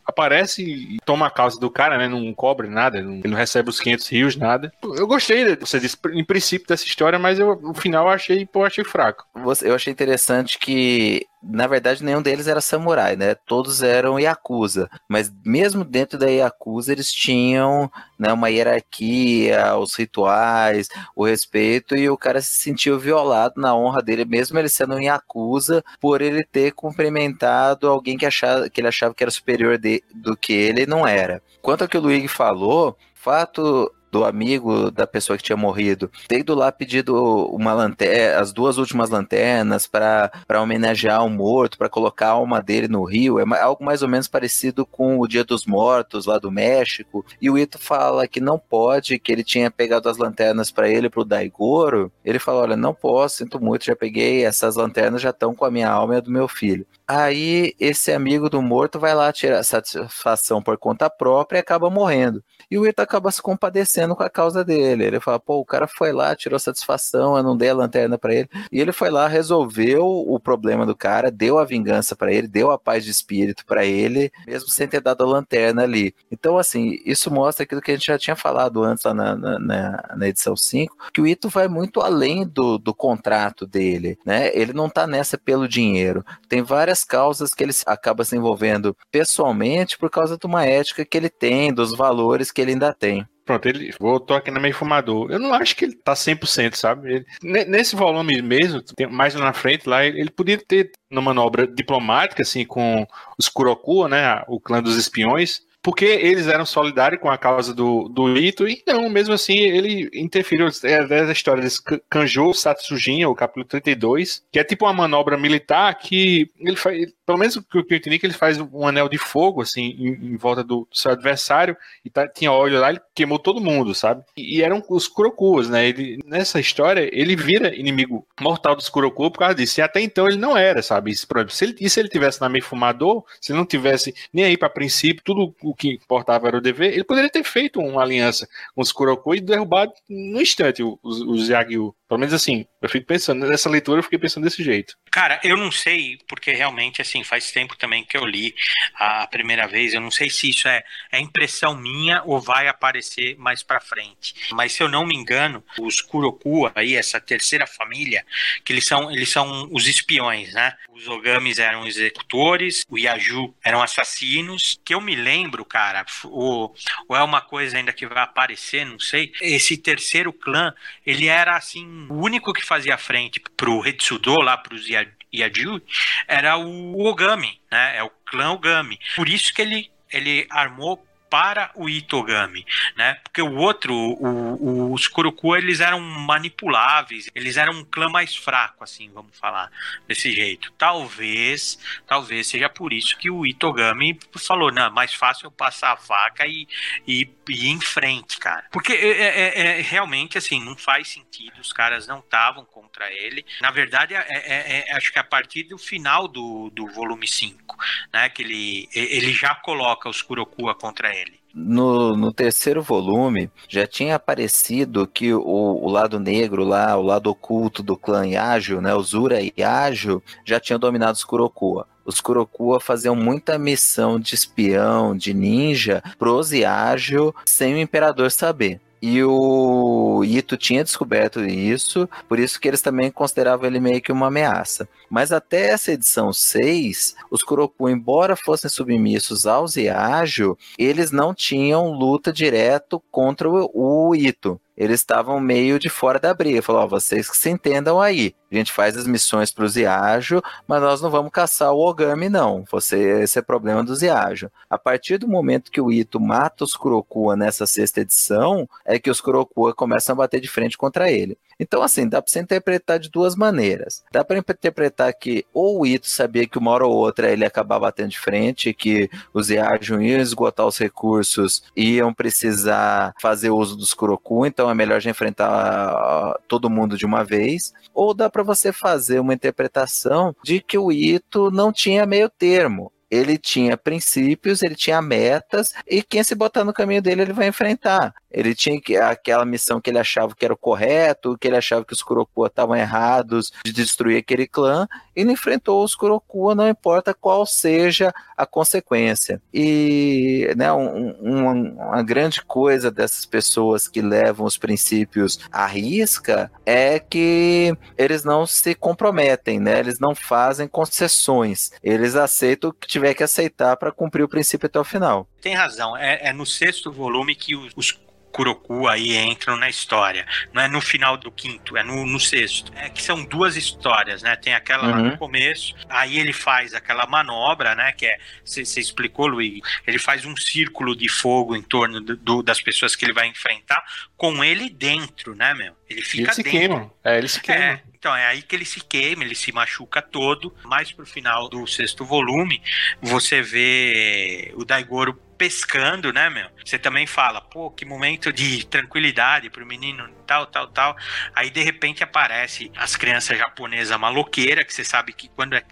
Speaker 2: aparece e toma a causa do cara, né? Não cobre nada, não, ele não recebe os 500 rios, nada. Eu gostei, você disse, em princípio, dessa história, mas eu, no final eu achei, pô, achei fraco.
Speaker 4: Eu achei interessante que na verdade, nenhum deles era samurai, né? Todos eram Yakuza. Mas mesmo dentro da Yakuza, eles tinham né, uma hierarquia, os rituais, o respeito, e o cara se sentiu violado na honra dele, mesmo ele sendo um Yakuza, por ele ter cumprimentado alguém que, achava, que ele achava que era superior de, do que ele não era. Quanto ao que o Luigi falou, fato do amigo da pessoa que tinha morrido, ter ido lá pedido uma lanterna, as duas últimas lanternas para homenagear o morto, para colocar a alma dele no rio, é algo mais ou menos parecido com o Dia dos Mortos lá do México. E o Ito fala que não pode, que ele tinha pegado as lanternas para ele pro Daigoro. Ele fala: "Olha, não posso, sinto muito, já peguei, essas lanternas já estão com a minha alma e a do meu filho". Aí esse amigo do morto vai lá tirar satisfação por conta própria e acaba morrendo. E o Ito acaba se compadecendo com a causa dele. Ele fala, pô, o cara foi lá, tirou satisfação, eu não dei a lanterna para ele. E ele foi lá, resolveu o problema do cara, deu a vingança para ele, deu a paz de espírito para ele, mesmo sem ter dado a lanterna ali. Então, assim, isso mostra aquilo que a gente já tinha falado antes lá na, na, na edição 5, que o Ito vai muito além do, do contrato dele, né? Ele não tá nessa pelo dinheiro. Tem várias causas que ele acaba se envolvendo pessoalmente por causa de uma ética que ele tem, dos valores que ele ainda tem.
Speaker 2: Pronto, ele voltou aqui na meio fumador. Eu não acho que ele tá 100%, sabe? Ele, nesse volume mesmo, mais na frente lá, ele, ele podia ter uma manobra diplomática, assim, com os Kurokua, né? O clã dos espiões porque eles eram solidários com a causa do, do Ito, e não, mesmo assim, ele interferiu. É a história desse Kanjo Satsujin, o capítulo 32, que é tipo uma manobra militar que ele faz, pelo menos o que eu entendi, que ele faz um anel de fogo, assim, em, em volta do, do, seu adversário, e tá, tinha óleo lá, ele queimou todo mundo, sabe? E, e eram os Kurokuas, né? Ele, nessa história, ele vira inimigo mortal dos Kurokuas por causa disso, e até então ele não era, sabe? Isso, se ele, e se ele tivesse na meio fumador, se ele não tivesse nem aí para princípio, tudo o que importava era o dever, ele poderia ter feito uma aliança com os Kuroko e derrubado no instante os, os Yagyu. Pelo menos assim, eu fico pensando, nessa leitura eu fiquei pensando desse jeito.
Speaker 3: Cara, eu não sei, porque realmente, assim, faz tempo também que eu li a primeira vez, eu não sei se isso é, é impressão minha ou vai aparecer mais pra frente. Mas se eu não me engano, os Kurokua aí, essa terceira família, que eles são, eles são os espiões, né? Os Ogamis eram executores, o Yaju eram assassinos, que eu me lembro, cara, ou, ou é uma coisa ainda que vai aparecer, não sei, esse terceiro clã, ele era, assim, o único que fazia frente pro Retsudo, lá pros Yaju, era o Ogami, né? É o clã Ogami. Por isso que ele, ele armou para o Itogami, né? Porque o outro, o, o, os Kurokua, eles eram manipuláveis, eles eram um clã mais fraco, assim, vamos falar desse jeito. Talvez, talvez seja por isso que o Itogami falou, não, mais fácil eu passar a vaca e, e, e ir em frente, cara. Porque é, é, é, realmente, assim, não faz sentido, os caras não estavam contra ele. Na verdade, é, é, é, acho que a partir do final do, do volume 5, né, que ele, ele já coloca os Kurokua contra ele.
Speaker 4: No, no, terceiro volume já tinha aparecido que o, o, lado negro lá, o lado oculto do clã Yaju, né, o Zura e Yaju, já tinham dominado os Kurokua. Os Kurokua faziam muita missão de espião, de ninja, pros Yaju, sem o Imperador saber. E o Ito tinha descoberto isso, por isso que eles também consideravam ele meio que uma ameaça. Mas até essa edição 6, os Kuroku, embora fossem submissos aos Yaju, eles não tinham luta direto contra o Ito eles estavam meio de fora da briga. Falou, ó, vocês que se entendam aí. A gente faz as missões para os Iajo, mas nós não vamos caçar o Ogami, não. Você, esse é problema dos Iajo. A partir do momento que o Ito mata os Kurokua nessa sexta edição, é que os Kurokua começam a bater de frente contra ele. Então, assim, dá para você interpretar de duas maneiras. Dá para interpretar que ou o Ito sabia que uma hora ou outra ele ia acabar batendo de frente, que os Iajo iam esgotar os recursos e iam precisar fazer uso dos Kurokua, então é melhor já enfrentar todo mundo de uma vez. Ou dá para você fazer uma interpretação de que o Ito não tinha meio termo ele tinha princípios, ele tinha metas, e quem se botar no caminho dele, ele vai enfrentar. Ele tinha aquela missão que ele achava que era o correto, que ele achava que os Kurokua estavam errados de destruir aquele clã, ele enfrentou os Kurokua, não importa qual seja a consequência. E né, um, uma, uma grande coisa dessas pessoas que levam os princípios à risca é que eles não se comprometem, né? eles não fazem concessões, eles aceitam o que tiver que aceitar para cumprir o princípio até o final.
Speaker 3: Tem razão, é, é no sexto volume que os, os Kuroku aí entram na história. Não é no final do quinto, é no, no sexto. É que são duas histórias, né? Tem aquela uhum. lá no uhum. começo, aí ele faz aquela manobra, né? Que é, você explicou, Luiz, ele faz um círculo de fogo em torno do, do, das pessoas que ele vai enfrentar, com ele dentro, né, meu? Ele fica ele
Speaker 2: se
Speaker 3: dentro.
Speaker 2: Queima. É, ele se queima.
Speaker 3: É, então, é aí que ele se queima, ele se machuca todo. Mais pro final do sexto volume, você vê o Daigoro pescando, né, meu? Você também fala, pô, que momento de tranquilidade pro menino, tal, tal, tal. Aí de repente aparece as crianças japonesas maloqueira, que você sabe que quando é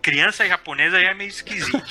Speaker 3: criança japonesa é meio esquisito.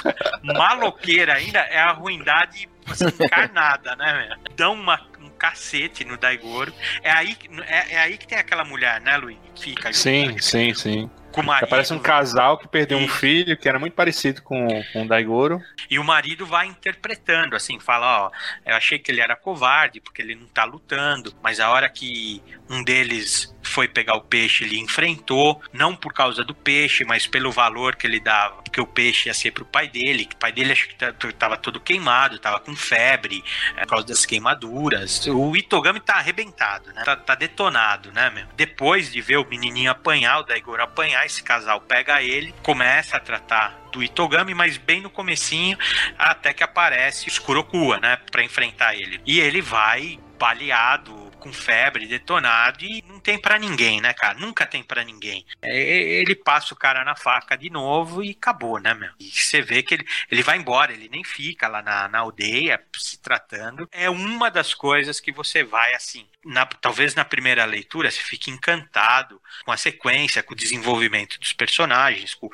Speaker 3: maloqueira ainda é a ruindade assim, encarnada, né, meu? Dão uma cacete no Daigoro. É aí, é, é aí que tem aquela mulher, né, Luiz?
Speaker 2: Fica sim, sim, sim com o marido. Parece um casal que perdeu e... um filho que era muito parecido com, com o Daigoro.
Speaker 3: E o marido vai interpretando, assim, fala, ó, eu achei que ele era covarde porque ele não tá lutando, mas a hora que um deles foi pegar o peixe, ele enfrentou, não por causa do peixe, mas pelo valor que ele dava, porque o peixe ia ser pro pai dele, que o pai dele acho que tava todo queimado, tava com febre, é, por causa das queimaduras. O Itogami tá arrebentado, né? Tá, tá detonado, né, meu? Depois de ver o menininho apanhar, o Daigoro apanhar, esse casal pega ele, começa a tratar do Itogami, mas bem no comecinho, até que aparece o Kurokua, né, para enfrentar ele. E ele vai baleado com febre, detonado, e não tem para ninguém, né, cara? Nunca tem para ninguém. É, ele passa o cara na faca de novo e acabou, né, meu? E você vê que ele, ele vai embora, ele nem fica lá na, na aldeia se tratando. É uma das coisas que você vai, assim, na, talvez na primeira leitura, você fique encantado com a sequência, com o desenvolvimento dos personagens, com,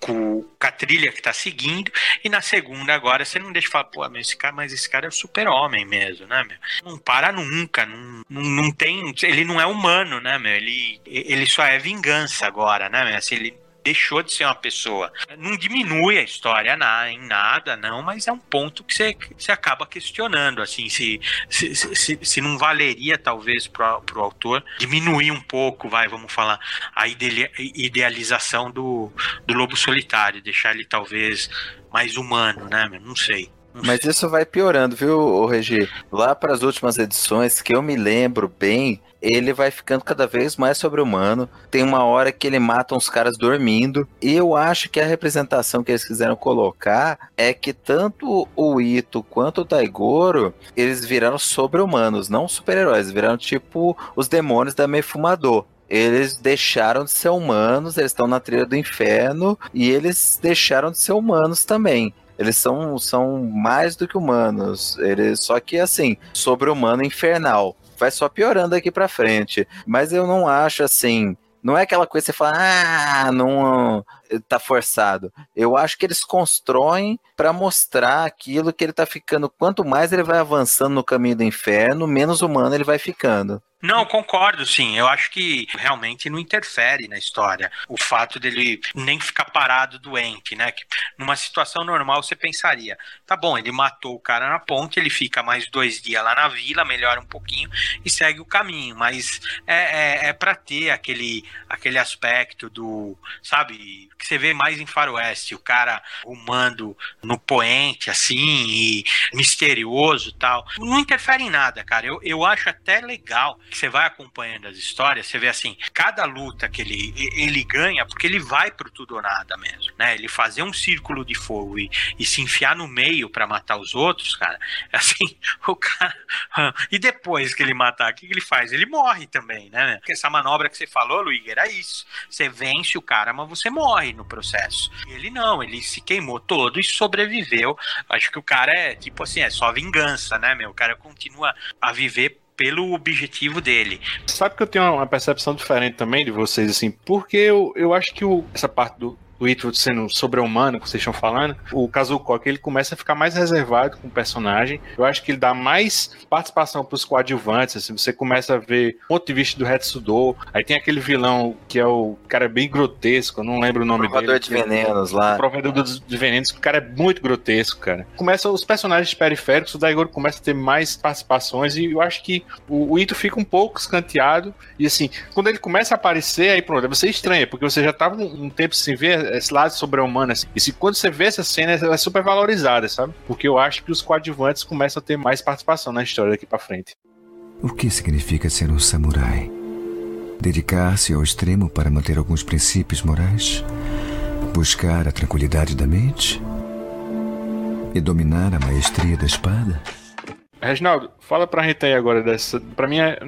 Speaker 3: com, a trilha que tá seguindo, e na segunda agora você não deixa falar, pô, mas esse cara, mas esse cara é o super-homem mesmo, né, meu? Não para nunca, não, não, não, tem. Ele não é humano, né, meu? Ele, ele só é vingança agora, né, meu? Assim, ele deixou de ser uma pessoa. Não diminui a história na, em nada, não, mas é um ponto que você, você acaba questionando, assim, se, se, se, se não valeria, talvez, pro, pro autor diminuir um pouco, vai, vamos falar, a idealização do, do lobo solitário, deixar ele talvez mais humano, né? Não sei.
Speaker 4: Mas isso vai piorando, viu, Regi? Lá para as últimas edições, que eu me lembro bem, ele vai ficando cada vez mais sobre-humano. Tem uma hora que ele mata uns caras dormindo. E eu acho que a representação que eles quiseram colocar é que tanto o Ito quanto o Daigoro, eles viraram sobre-humanos, não super-heróis. Viraram tipo os demônios da Mefumador eles deixaram de ser humanos, eles estão na trilha do inferno e eles deixaram de ser humanos também. Eles são, são mais do que humanos. Eles, só que assim, sobre-humano infernal. Vai só piorando aqui pra frente. Mas eu não acho assim. Não é aquela coisa que você fala, ah, não tá forçado. Eu acho que eles constroem para mostrar aquilo que ele tá ficando. Quanto mais ele vai avançando no caminho do inferno, menos humano ele vai ficando.
Speaker 3: Não, concordo, sim. Eu acho que realmente não interfere na história o fato dele nem ficar parado doente, né? Que numa situação normal você pensaria, tá bom, ele matou o cara na ponte, ele fica mais dois dias lá na vila, melhora um pouquinho e segue o caminho. Mas é, é, é para ter aquele, aquele aspecto do, sabe, que você vê mais em Faroeste, o cara rumando no poente, assim, e misterioso tal. Não interfere em nada, cara. Eu, eu acho até legal que você vai acompanhando as histórias, você vê assim, cada luta que ele, ele ganha, porque ele vai pro tudo ou nada mesmo, né? Ele fazer um círculo de fogo e, e se enfiar no meio para matar os outros, cara, assim, o cara. E depois que ele matar, o que, ele faz? Ele morre também, né? Porque essa manobra que você falou, Luiz, era isso. Você vence o cara, mas você morre no processo. Ele não, ele se queimou todo e sobreviveu. Acho que o cara é tipo assim, é só vingança, né, meu? O cara continua a viver pelo objetivo dele.
Speaker 2: Sabe que eu tenho uma percepção diferente também de vocês, assim, porque eu, eu acho que o, essa parte do, o Itro sendo sobre-humano, que vocês estão falando, o Kazuko ele começa a ficar mais reservado com o personagem. Eu acho que ele dá mais participação para os coadjuvantes, assim, você começa a ver o ponto de vista do Hetsudo, aí tem aquele vilão que é o cara bem grotesco, eu não lembro o nome
Speaker 4: Provador
Speaker 2: dele.
Speaker 4: de venenos lá.
Speaker 2: O Provedor de venenos, o cara é muito grotesco, cara. Começa os personagens periféricos, o Daigoro começa a ter mais participações e eu acho que o, o Ito fica um pouco escanteado e assim, quando ele começa a aparecer, aí pronto, você estranha, porque você já tava um, um tempo sem ver esse lado sobre-humano. Assim. E se quando você vê essa cena, ela é super valorizada, sabe? Porque eu acho que os coadjuvantes começam a ter mais participação na história daqui para frente.
Speaker 6: O que significa ser um samurai? Dedicar-se ao extremo para manter alguns princípios morais? Buscar a tranquilidade da mente? E dominar a maestria da espada?
Speaker 2: Reginaldo, fala pra gente aí agora dessa. Pra mim, a,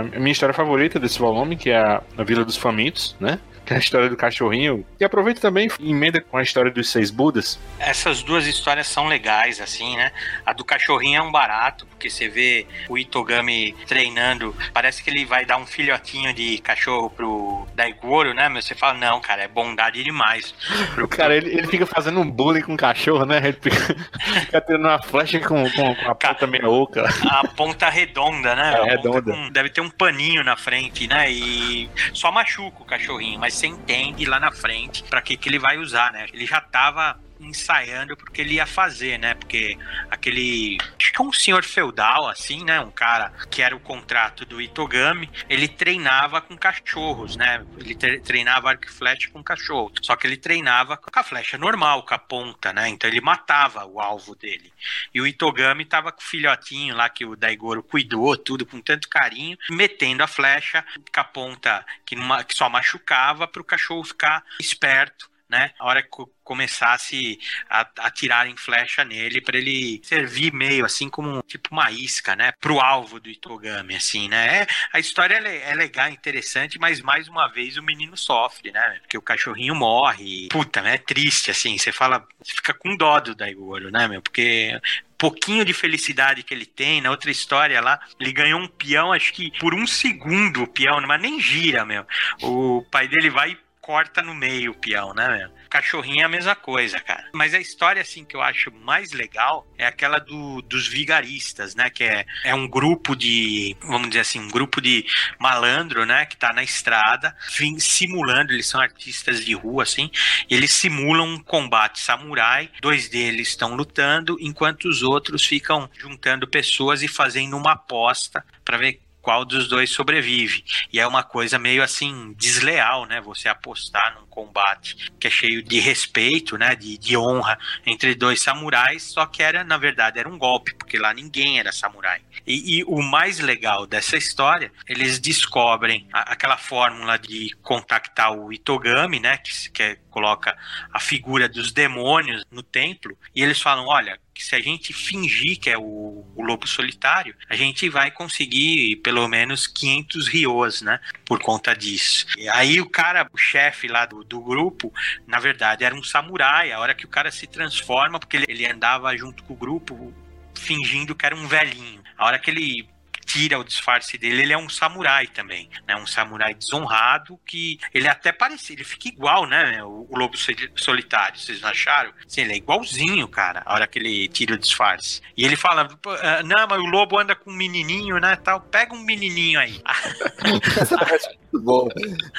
Speaker 2: a minha história favorita desse volume, que é a, a Vila dos Famintos, né? Que é a história do cachorrinho. E aproveita também e emenda com a história dos seis Budas.
Speaker 3: Essas duas histórias são legais, assim, né? A do cachorrinho é um barato, porque você vê o Itogami treinando, parece que ele vai dar um filhotinho de cachorro pro Daigoro, né? Mas você fala, não, cara, é bondade demais.
Speaker 2: O cara, ele, ele fica fazendo um bullying com o cachorro, né? Ele fica, fica tendo uma flecha com, com, com a ponta meio oca.
Speaker 3: A ponta redonda, né?
Speaker 2: É, redonda.
Speaker 3: Com, deve ter um paninho na frente, né? E só machuca o cachorrinho, mas você entende lá na frente para que, que ele vai usar, né? Ele já tava ensaiando porque ele ia fazer, né? Porque aquele. Acho que um senhor feudal, assim, né? Um cara que era o contrato do Itogami, ele treinava com cachorros, né? Ele treinava arco e flecha com cachorro. Só que ele treinava com a flecha normal, com a ponta, né? Então ele matava o alvo dele. E o Itogami tava com o filhotinho lá que o Daigoro cuidou, tudo com tanto carinho, metendo a flecha com a ponta que, que só machucava para o cachorro ficar esperto né? A hora que começasse a, tirar em flecha nele para ele servir meio assim como tipo uma isca, né, pro alvo do Itogami, assim, né? É, a história é, é legal, interessante, mas mais uma vez o menino sofre, né? Porque o cachorrinho morre. Puta, né? É triste, assim. Você fala, você fica com dó do Daigoro, né, meu? Porque pouquinho de felicidade que ele tem, na outra história lá, ele ganhou um peão, acho que por um segundo o peão, mas nem gira, meu. O pai dele vai corta no meio o peão, né, meu? Cachorrinho é a mesma coisa, cara. Mas a história, assim, que eu acho mais legal é aquela do, dos vigaristas, né? Que é, é um grupo de, vamos dizer assim, um grupo de malandro, né? Que tá na estrada, vim, simulando, eles são artistas de rua, assim, eles simulam um combate samurai. Dois deles estão lutando, enquanto os outros ficam juntando pessoas e fazendo uma aposta para ver qual dos dois sobrevive. E é uma coisa meio assim desleal, né? Você apostar num combate que é cheio de respeito, né? De, de honra entre dois samurais, só que era, na verdade, era um golpe, porque lá ninguém era samurai. E, e o mais legal dessa história, eles descobrem a, aquela fórmula de contactar o Itogami, né? Que, que é, coloca a figura dos demônios no templo, e eles falam: olha, que se a gente fingir que é o, o, lobo solitário, a gente vai conseguir pelo menos 500 rios, né? Por conta disso. E aí o cara, o chefe lá do, do grupo, na verdade era um samurai. A hora que o cara se transforma, porque ele, ele andava junto com o grupo fingindo que era um velhinho. A hora que ele tira o disfarce dele, ele é um samurai também, né? Um samurai desonrado que ele até parece, ele fica igual, né? O, o lobo solitário, vocês não acharam? Sim, ele é igualzinho, cara, a hora que ele tira o disfarce. E ele fala, ah, não, mas o lobo anda com um menininho, né, tal, pega um menininho aí.
Speaker 4: Muito bom.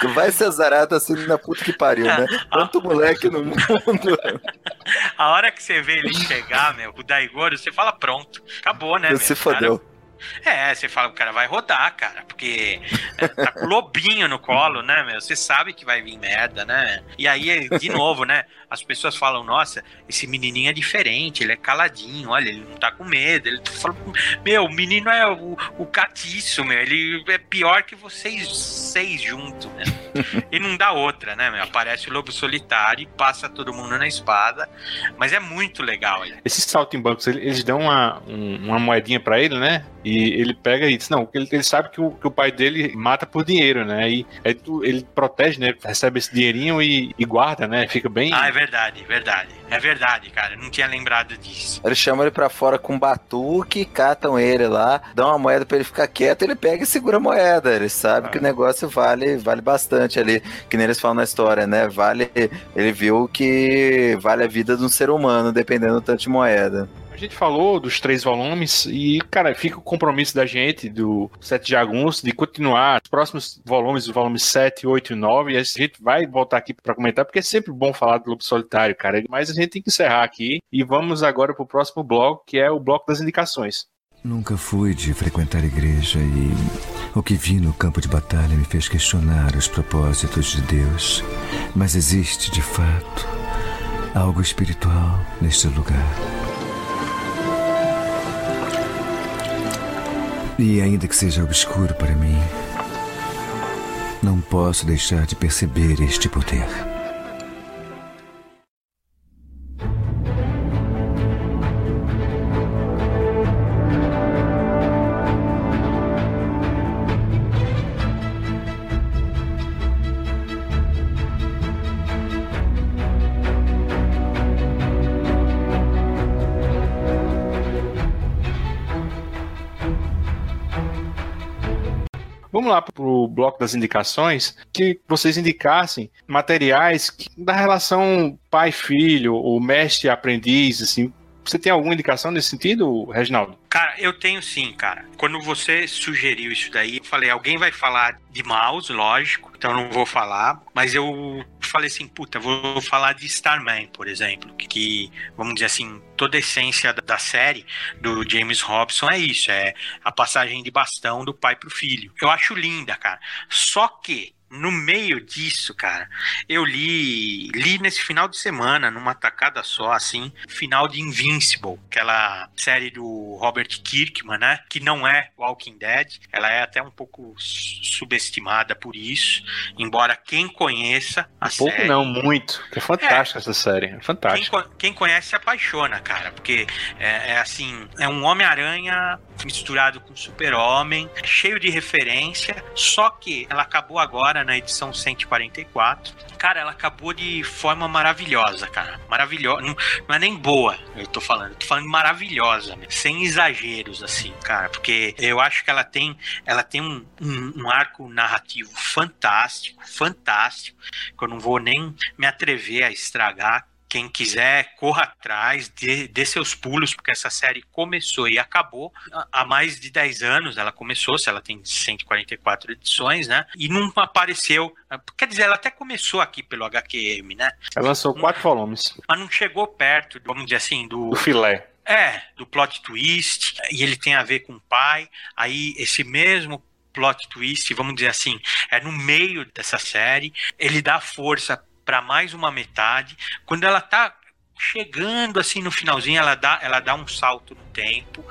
Speaker 4: Tu vai ser azarado assim na puta que pariu, né? Quanto moleque no mundo.
Speaker 3: A hora que você vê ele chegar, meu, o Daigoro, você fala, pronto, acabou, né?
Speaker 4: Você fodeu.
Speaker 3: Cara, é, você fala, o cara vai rodar, cara, porque é, tá com lobinho no colo, né, meu? Você sabe que vai vir merda, né? E aí, de novo, né? As pessoas falam, nossa, esse menininho é diferente, ele é caladinho, olha, ele não tá com medo. Ele fala, meu, o menino é o, o catiço, meu, ele é pior que vocês seis juntos, né? E não dá outra, né, meu? Aparece o lobo solitário e passa todo mundo na espada, mas é muito legal. Ele.
Speaker 2: Esses saltimbancos, eles dão uma, uma moedinha para ele, né? E ele pega e diz, não, ele, ele sabe que o, que o pai dele mata por dinheiro, né? E aí tu, ele protege, né? Recebe esse dinheirinho e, e, guarda, né? Fica bem.
Speaker 3: Ah, é verdade, verdade. É verdade, cara. Eu não tinha lembrado disso.
Speaker 4: Eles chamam ele pra fora com um batuque, catam ele lá, dão uma moeda pra ele ficar quieto, ele pega e segura a moeda. Ele sabe ah. que o negócio vale, vale bastante ali. Que nem eles falam na história, né? Vale. Ele viu que vale a vida de um ser humano, dependendo do tanto de moeda.
Speaker 2: A gente falou dos três volumes e, cara, fica o compromisso da gente, do Sete Jaguns, de continuar os próximos volumes, os volumes 7, 8 e 9. E a gente vai voltar aqui para comentar, porque é sempre bom falar do Lobo Solitário, cara. Mas a gente tem que encerrar aqui e vamos agora para o próximo bloco, que é o bloco das indicações.
Speaker 6: Nunca fui de frequentar igreja e o que vi no campo de batalha me fez questionar os propósitos de Deus. Mas existe, de fato, algo espiritual neste lugar. E ainda que seja obscuro para mim, não posso deixar de perceber este poder.
Speaker 2: Vamos lá para o bloco das indicações, que vocês indicassem materiais que, da relação pai-filho, ou mestre-aprendiz, assim. Você tem alguma indicação nesse sentido, Reginaldo?
Speaker 3: Cara, eu tenho sim, cara. Quando você sugeriu isso daí, eu falei, alguém vai falar de mouse, lógico, então eu não vou falar, mas eu falei assim, puta, vou falar de Starman, por exemplo, que, vamos dizer assim, toda a essência da série do James Robson é isso, é a passagem de bastão do pai pro filho. Eu acho linda, cara. Só que no meio disso, cara, eu li li nesse final de semana, numa tacada só, assim, final de Invincible, aquela série do Robert Kirkman, né? Que não é Walking Dead, ela é até um pouco subestimada por isso, embora quem conheça a
Speaker 2: um série... pouco não, muito, é fantástica é, essa série, é fantástica.
Speaker 3: Quem, quem, conhece se apaixona, cara, porque é, é assim, é um Homem-Aranha misturado com Super-Homem, cheio de referência, só que ela acabou agora agora na edição 144. Cara, ela acabou de forma maravilhosa, cara. Maravilhosa. Não, não é nem boa, eu tô falando. Eu tô falando maravilhosa, né? sem exageros, assim, cara. Porque eu acho que ela tem, ela tem um, um, um arco narrativo fantástico, fantástico, que eu não vou nem me atrever a estragar quem quiser, corra atrás, dê, dê, seus pulos, porque essa série começou e acabou há mais de 10 anos. Ela começou, se ela tem 144 edições, né? E não apareceu. Quer dizer, ela até começou aqui pelo HQM, né?
Speaker 2: Ela lançou quatro volumes.
Speaker 3: Mas não chegou perto, vamos dizer assim, do.
Speaker 2: Do filé.
Speaker 3: É, do plot twist, e ele tem a ver com o pai. Aí, esse mesmo plot twist, vamos dizer assim, é no meio dessa série. Ele dá força para mais uma metade. Quando ela tá chegando assim no finalzinho, ela dá, ela dá um salto no tempo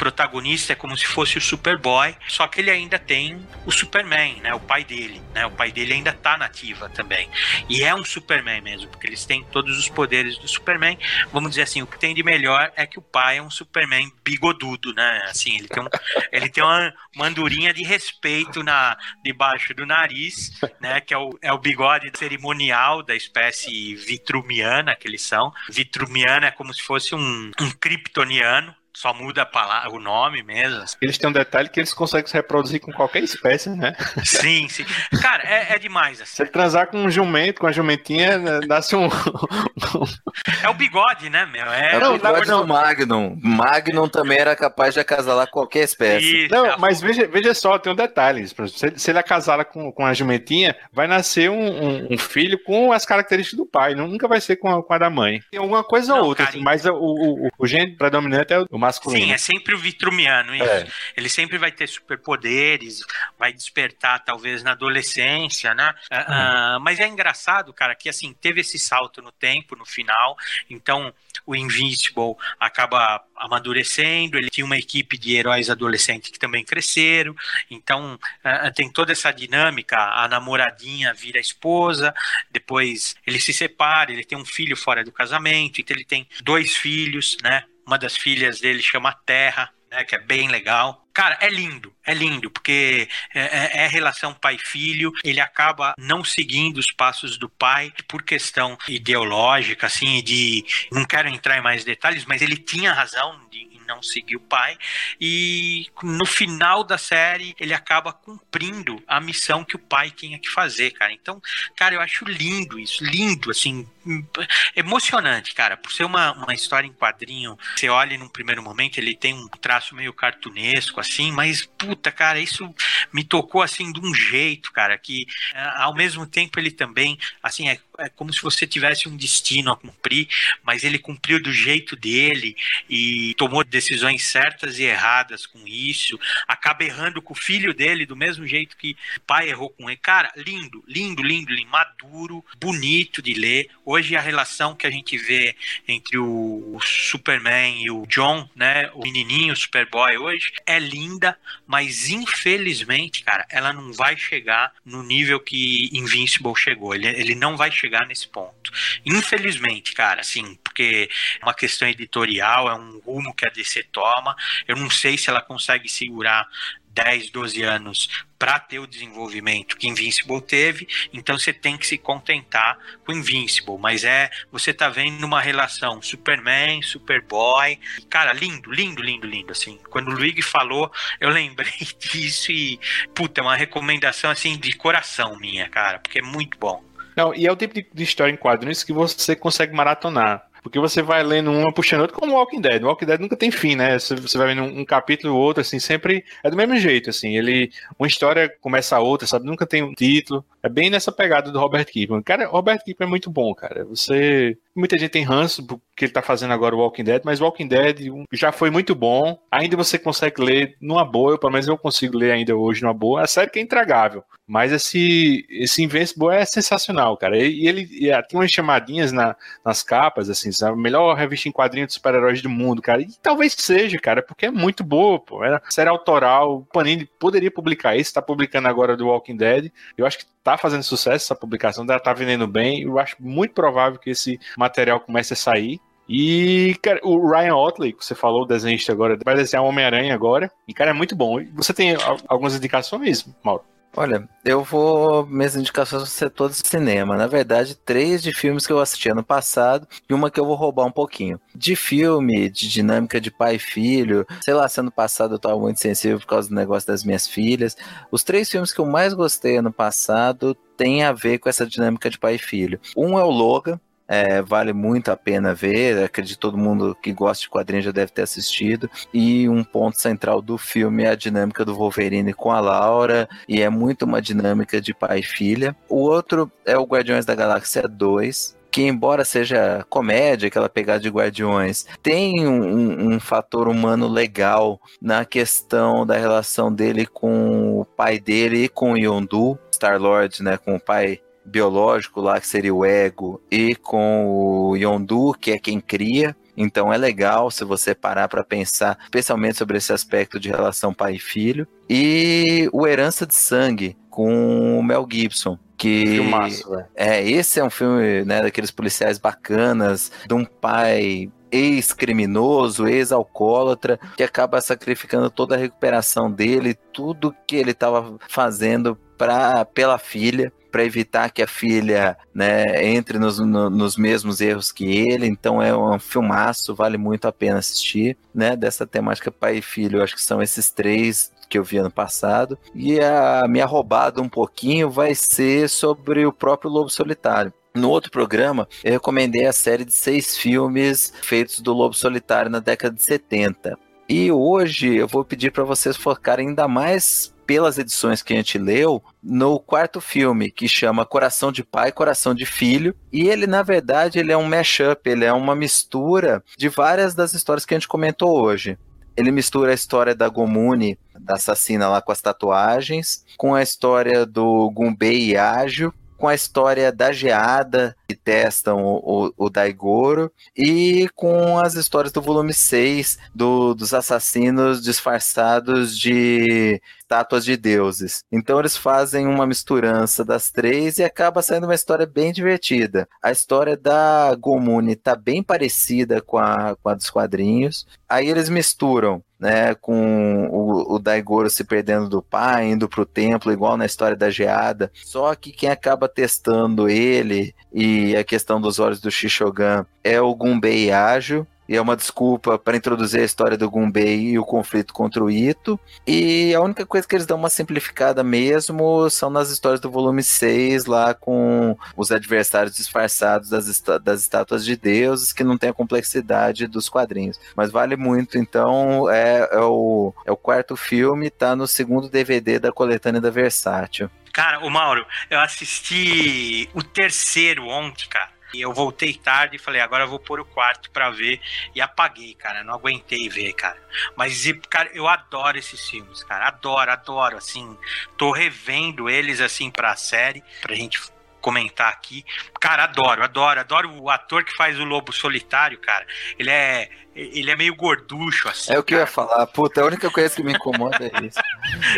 Speaker 3: protagonista é como se fosse o Superboy, só que ele ainda tem o Superman, né? O pai dele, né? O pai dele ainda tá nativa também. E é um Superman mesmo, porque eles têm todos os poderes do Superman. Vamos dizer assim, o que tem de melhor é que o pai é um Superman bigodudo, né? Assim, ele tem, um, ele tem uma, andorinha de respeito na debaixo do nariz, né? Que é o, é o bigode cerimonial da espécie vitrumiana que eles são. Vitrumiana é como se fosse um, um kryptoniano, só muda a palavra, o nome mesmo.
Speaker 2: Eles têm um detalhe que eles conseguem se reproduzir com qualquer espécie, né?
Speaker 3: Sim, sim. Cara, é, é demais. Assim.
Speaker 2: Se ele transar com um jumento, com a jumentinha, né, nasce um.
Speaker 3: é o bigode, né, meu?
Speaker 4: É, é o bigode do Magnum. Magnum também era capaz de acasalar qualquer espécie.
Speaker 2: Isso, não, é mas veja, veja só, tem um detalhe. Se, se ele acasala com, com a jumentinha, vai nascer um, um, um, filho com as características do pai. Nunca vai ser com a, com a da mãe. Tem alguma coisa não, ou outra, assim, mas o, o, o, o gênero predominante é o masculino.
Speaker 3: Sim, é sempre o vitrumiano, isso. É. Ele sempre vai ter superpoderes, vai despertar talvez na adolescência, né? Uhum. Uh, mas é engraçado, cara, que assim, teve esse salto no tempo, no final, então o Invincible acaba amadurecendo, ele tinha uma equipe de heróis adolescentes que também cresceram, então uh, tem toda essa dinâmica, a namoradinha vira esposa, depois ele se separa, ele tem um filho fora do casamento, então ele tem dois filhos, né? Uma das filhas dele chama Terra, né, que é bem legal. Cara, é lindo, é lindo, porque é, é, é relação pai-filho, ele acaba não seguindo os passos do pai por questão ideológica, assim, de. Não quero entrar em mais detalhes, mas ele tinha razão de, não seguir o pai. E no final da série, ele acaba cumprindo a missão que o pai tinha que fazer, cara. Então, cara, eu acho lindo isso, lindo, assim, emocionante, cara. Por ser uma, uma história em quadrinho, você olha num primeiro momento, ele tem um traço meio cartunesco, assim, mas, puta, cara, isso me tocou, assim, de um jeito, cara, que eh, ao mesmo tempo ele também, assim, é, é como se você tivesse um destino a cumprir, mas ele cumpriu do jeito dele e tomou decisões certas e erradas com isso, acaba errando com o filho dele do mesmo jeito que o pai errou com ele. Cara, lindo, lindo, lindo, lindo maduro, bonito de ler. Hoje a relação que a gente vê entre o Superman e o John, né, o menininho Superboy hoje, é linda, mas infelizmente, cara, ela não vai chegar no nível que Invincible chegou. Ele, ele não vai chegar nesse ponto. Infelizmente, cara, assim, porque é uma questão editorial, é um rumo que a DC toma. Eu não sei se ela consegue segurar 10, 12 anos para ter o desenvolvimento que Invincible teve, então você tem que se contentar com Invincible, mas é, você tá vendo uma relação Superman, Superboy, cara, lindo, lindo, lindo, lindo, assim, quando o Luigi falou, eu lembrei disso e, puta, é uma recomendação, assim, de coração minha, cara, porque é muito bom.
Speaker 2: Não, e é o tipo de história em quadrinhos que você consegue maratonar. Porque você vai lendo uma puxando outra, como Walking Dead. Walking Dead nunca tem fim, né? Você vai vendo um, capítulo ou outro, assim, sempre é do mesmo jeito, assim. Ele, uma história começa a outra, sabe? Nunca tem um título. É bem nessa pegada do Robert Kirkman. Cara, Robert Kirkman é muito bom, cara. Você Muita gente tem ranço porque ele tá fazendo agora o Walking Dead, mas Walking Dead já foi muito bom. Ainda você consegue ler numa boa, eu, pelo menos eu consigo ler ainda hoje numa boa. A série que é intragável. Mas esse, esse Invincible é sensacional, cara. E ele e, tem umas chamadinhas na, nas capas, assim, a melhor revista em quadrinhos de super-heróis do mundo, cara. E talvez seja, cara, porque é muito boa, pô. É série autoral. O Panini poderia publicar isso, tá publicando agora do Walking Dead. Eu acho que tá fazendo sucesso essa publicação, ela tá vendendo bem. Eu acho muito provável que esse material comece a sair. E, cara, o Ryan Otley, que você falou, o desenhista agora, vai desenhar Homem-Aranha agora. E, cara, é muito bom. Você tem algumas indicações, Mauro?
Speaker 4: Olha, eu vou. Minhas indicações vão ser todas de cinema. Na verdade, três de filmes que eu assisti ano passado e uma que eu vou roubar um pouquinho. De filme, de dinâmica de pai e filho. Sei lá, ano passado eu tava muito sensível por causa do negócio das minhas filhas. Os três filmes que eu mais gostei ano passado têm a ver com essa dinâmica de pai e filho. Um é o Logan, é, vale muito a pena ver. Acredito que todo mundo que gosta de quadrinhos já deve ter assistido. E um ponto central do filme é a dinâmica do Wolverine com a Laura. E é muito uma dinâmica de pai e filha. O outro é o Guardiões da Galáxia 2 que embora seja comédia, aquela pegada de Guardiões, tem um, um, fator humano legal na questão da relação dele com o pai dele e com o Yondu, Star-Lord, né, com o pai biológico lá, que seria o ego, e com o Yondu, que é quem cria. Então é legal se você parar para pensar, especialmente sobre esse aspecto de relação pai e filho. E o Herança de Sangue, com o Mel Gibson. Que
Speaker 2: Filmaço,
Speaker 4: é, esse é um filme né, daqueles policiais bacanas, de um pai ex-criminoso, ex-alcoólatra, que acaba sacrificando toda a recuperação dele, tudo que ele estava fazendo pra, pela filha para evitar que a filha né, entre nos, no, nos mesmos erros que ele. Então é um filmaço, vale muito a pena assistir. Né, dessa temática pai e filho, acho que são esses três que eu vi ano passado. E a minha roubada um pouquinho vai ser sobre o próprio Lobo Solitário. No outro programa, eu recomendei a série de seis filmes feitos do Lobo Solitário na década de 70. E hoje eu vou pedir para vocês focarem ainda mais pelas edições que a gente leu, no quarto filme, que chama Coração de Pai, Coração de Filho. E ele, na verdade, ele é um mashup, ele é uma mistura de várias das histórias que a gente comentou hoje. Ele mistura a história da Gomune, da assassina lá com as tatuagens, com a história do Gunbei e Ágil, com a história da geada, que testam o, o, o Daigoro, e com as histórias do volume 6 do, dos assassinos disfarçados de estátuas de deuses. Então eles fazem uma misturança das três e acaba saindo uma história bem divertida. A história da Gomune tá bem parecida com a, com a dos quadrinhos. Aí eles misturam né, com o, o Daigoro se perdendo do pai, indo pro templo, igual na história da geada. Só que quem acaba testando ele e a questão dos olhos do Shishogan é o Gunbei Ágil, e é uma desculpa para introduzir a história do Gunbei e o conflito contra o Ito. E a única coisa que eles dão uma simplificada mesmo são nas histórias do volume 6, lá com os adversários disfarçados das, das estátuas de deuses, que não tem a complexidade dos quadrinhos. Mas vale muito, então é, é, o, é o quarto filme, tá no segundo DVD da coletânea da Versátil.
Speaker 3: Cara, o Mauro, eu assisti o terceiro ontem, cara. E eu voltei tarde e falei, agora eu vou pôr o quarto pra ver. E apaguei, cara. Não aguentei ver, cara. Mas, cara, eu adoro esses filmes, cara. Adoro, adoro. Assim, tô revendo eles, assim, pra série, pra gente comentar aqui. Cara, adoro, adoro, adoro o ator que faz o Lobo Solitário, cara. Ele é ele é meio gorducho, assim.
Speaker 4: É o que cara. eu ia falar. Puta, a única coisa que me incomoda é isso.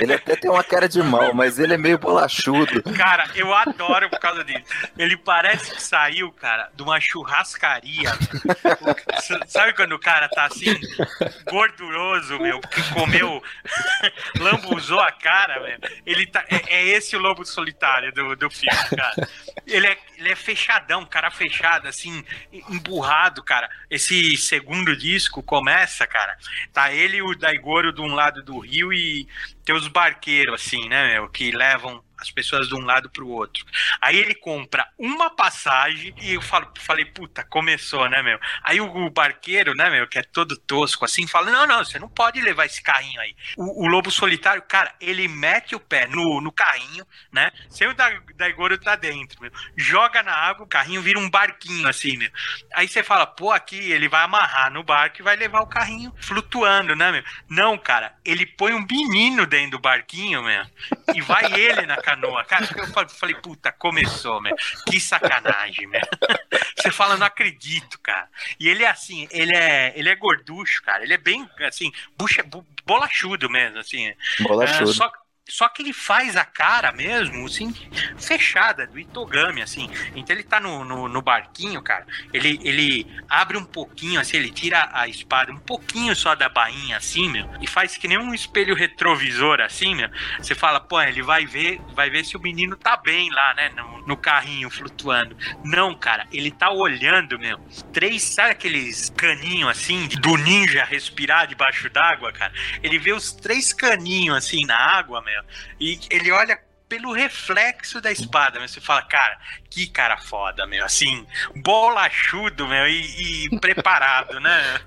Speaker 4: Ele até tem uma cara de mal, mas ele é meio bolachudo.
Speaker 3: Cara, eu adoro por causa disso. Ele parece que saiu, cara, de uma churrascaria. Sabe quando o cara tá assim, gorduroso, meu, que comeu, lambuzou a cara, meu? Ele tá, é, é esse o lobo solitário do, do filme, cara. Ele é, ele é fechadão, cara fechado, assim, emburrado, cara. Esse segundo disco começa, cara, tá ele e o Daigoro de um lado do rio e tem os barqueiros, assim, né, meu, que levam as pessoas de um lado para o outro. Aí ele compra uma passagem e eu falo, falei, puta, começou, né, meu? Aí o, barqueiro, né, meu, que é todo tosco assim, fala: não, não, você não pode levar esse carrinho aí. O, o lobo solitário, cara, ele mete o pé no, no carrinho, né? Sem o da, Daigoro tá dentro, meu. Joga na água, o carrinho vira um barquinho assim, meu. Aí você fala, pô, aqui ele vai amarrar no barco e vai levar o carrinho flutuando, né, meu? Não, cara, ele põe um menino dentro do barquinho, meu, e vai ele na canoa. Cara, eu falei, puta, começou, meu. Que sacanagem, meu. Você fala, não acredito, cara. E ele é assim, ele é, ele é gorducho, cara. Ele é bem, assim, bucha, bolachudo mesmo, assim.
Speaker 4: Bolachudo.
Speaker 3: É, só, Só que ele faz a cara mesmo, assim, fechada, do Itogami, assim. Então ele tá no, no, no, barquinho, cara. Ele, ele abre um pouquinho, assim, ele tira a espada um pouquinho só da bainha, assim, meu, e faz que nem um espelho retrovisor, assim, meu. Você fala, pô, ele vai ver, vai ver se o menino tá bem lá, né, no, no carrinho flutuando. Não, cara, ele tá olhando, meu. Três, sabe aqueles caninhos, assim, do ninja respirar debaixo d'água, cara? Ele vê os três caninhos, assim, na água, meu E ele olha pelo reflexo da espada, você fala, cara, que cara foda, meu, assim, bolachudo, meu, e, e preparado, né?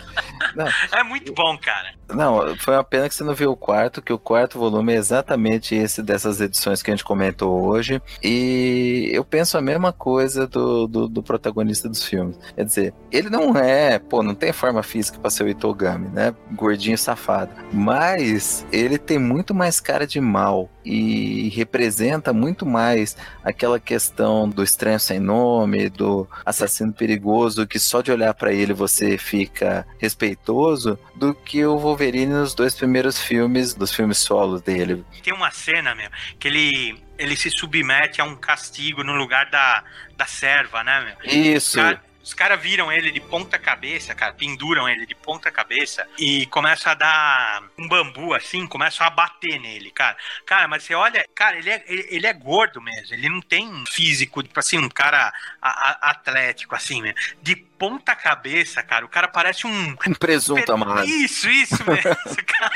Speaker 3: Não. É muito bom, cara.
Speaker 4: Não, foi uma pena que você não viu o quarto, que o quarto volume é exatamente esse dessas edições que a gente comentou hoje. E eu penso a mesma coisa do, do, do protagonista dos filmes. Quer dizer, ele não é, pô, não tem forma física para ser o Itogami, né? Gordinho safado. Mas ele tem muito mais cara de mal e representa muito mais aquela questão do estranho sem nome, do assassino perigoso, que só de olhar para ele você fica respeitoso, do que o Wolverine nos dois primeiros filmes, dos filmes solos dele.
Speaker 3: Tem uma cena, meu, que ele ele se submete a um castigo no lugar da, da serva, né, meu?
Speaker 4: Isso. Cara,
Speaker 3: os caras viram ele de ponta cabeça, cara, penduram ele de ponta cabeça e começam a dar um bambu assim, começam a bater nele, cara. Cara, mas você olha, cara, ele é, ele, ele é gordo mesmo, ele não tem físico, tipo assim, um cara a, a, atlético, assim, né? De ponta cabeça, cara, o cara parece um.
Speaker 4: Um presunto amarrado.
Speaker 3: Isso, isso mesmo, cara.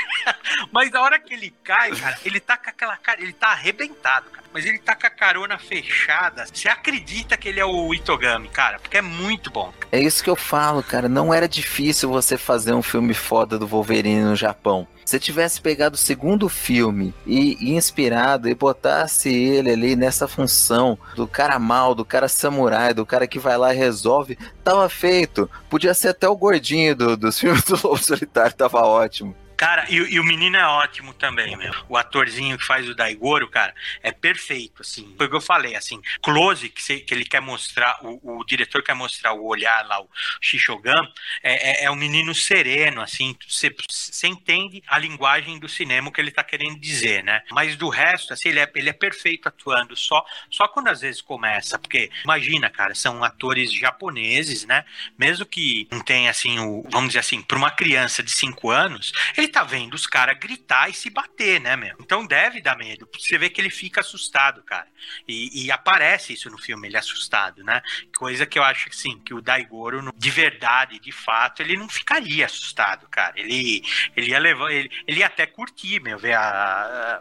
Speaker 3: Mas a hora que ele cai, cara, ele tá com aquela cara, ele tá arrebentado, cara. Mas ele tá com a carona fechada. Você acredita que ele é o Itogami, cara? Porque é muito bom.
Speaker 4: É isso que eu falo, cara. Não era difícil você fazer um filme foda do Wolverine no Japão. Se tivesse pegado o segundo filme e, e, inspirado e botasse ele ali nessa função do cara mal, do cara samurai, do cara que vai lá e resolve, tava feito. Podia ser até o gordinho do, dos filmes do Lobo Solitário, tava ótimo.
Speaker 3: Cara, e, e, o menino é ótimo também, meu. O atorzinho que faz o Daigoro, cara, é perfeito, assim. Foi o que eu falei, assim. Close, que, que ele quer mostrar, o, o, diretor quer mostrar o olhar lá, o Shishogan, é, é, é um menino sereno, assim. Você, você entende a linguagem do cinema, que ele tá querendo dizer, né? Mas do resto, assim, ele é, ele é perfeito atuando, só, só quando às vezes começa. Porque, imagina, cara, são atores japoneses, né? Mesmo que não tenha, assim, o, vamos dizer assim, para uma criança de 5 anos, ele ele tá vendo os caras gritar e se bater, né, meu? Então deve dar medo. Você vê que ele fica assustado, cara. E, e aparece isso no filme, ele é assustado, né? Coisa que eu acho que sim, que o Daigoro, de verdade, de fato, ele não ficaria assustado, cara. Ele, ele ia levar, ele, ele ia até curtir, meu, ver a.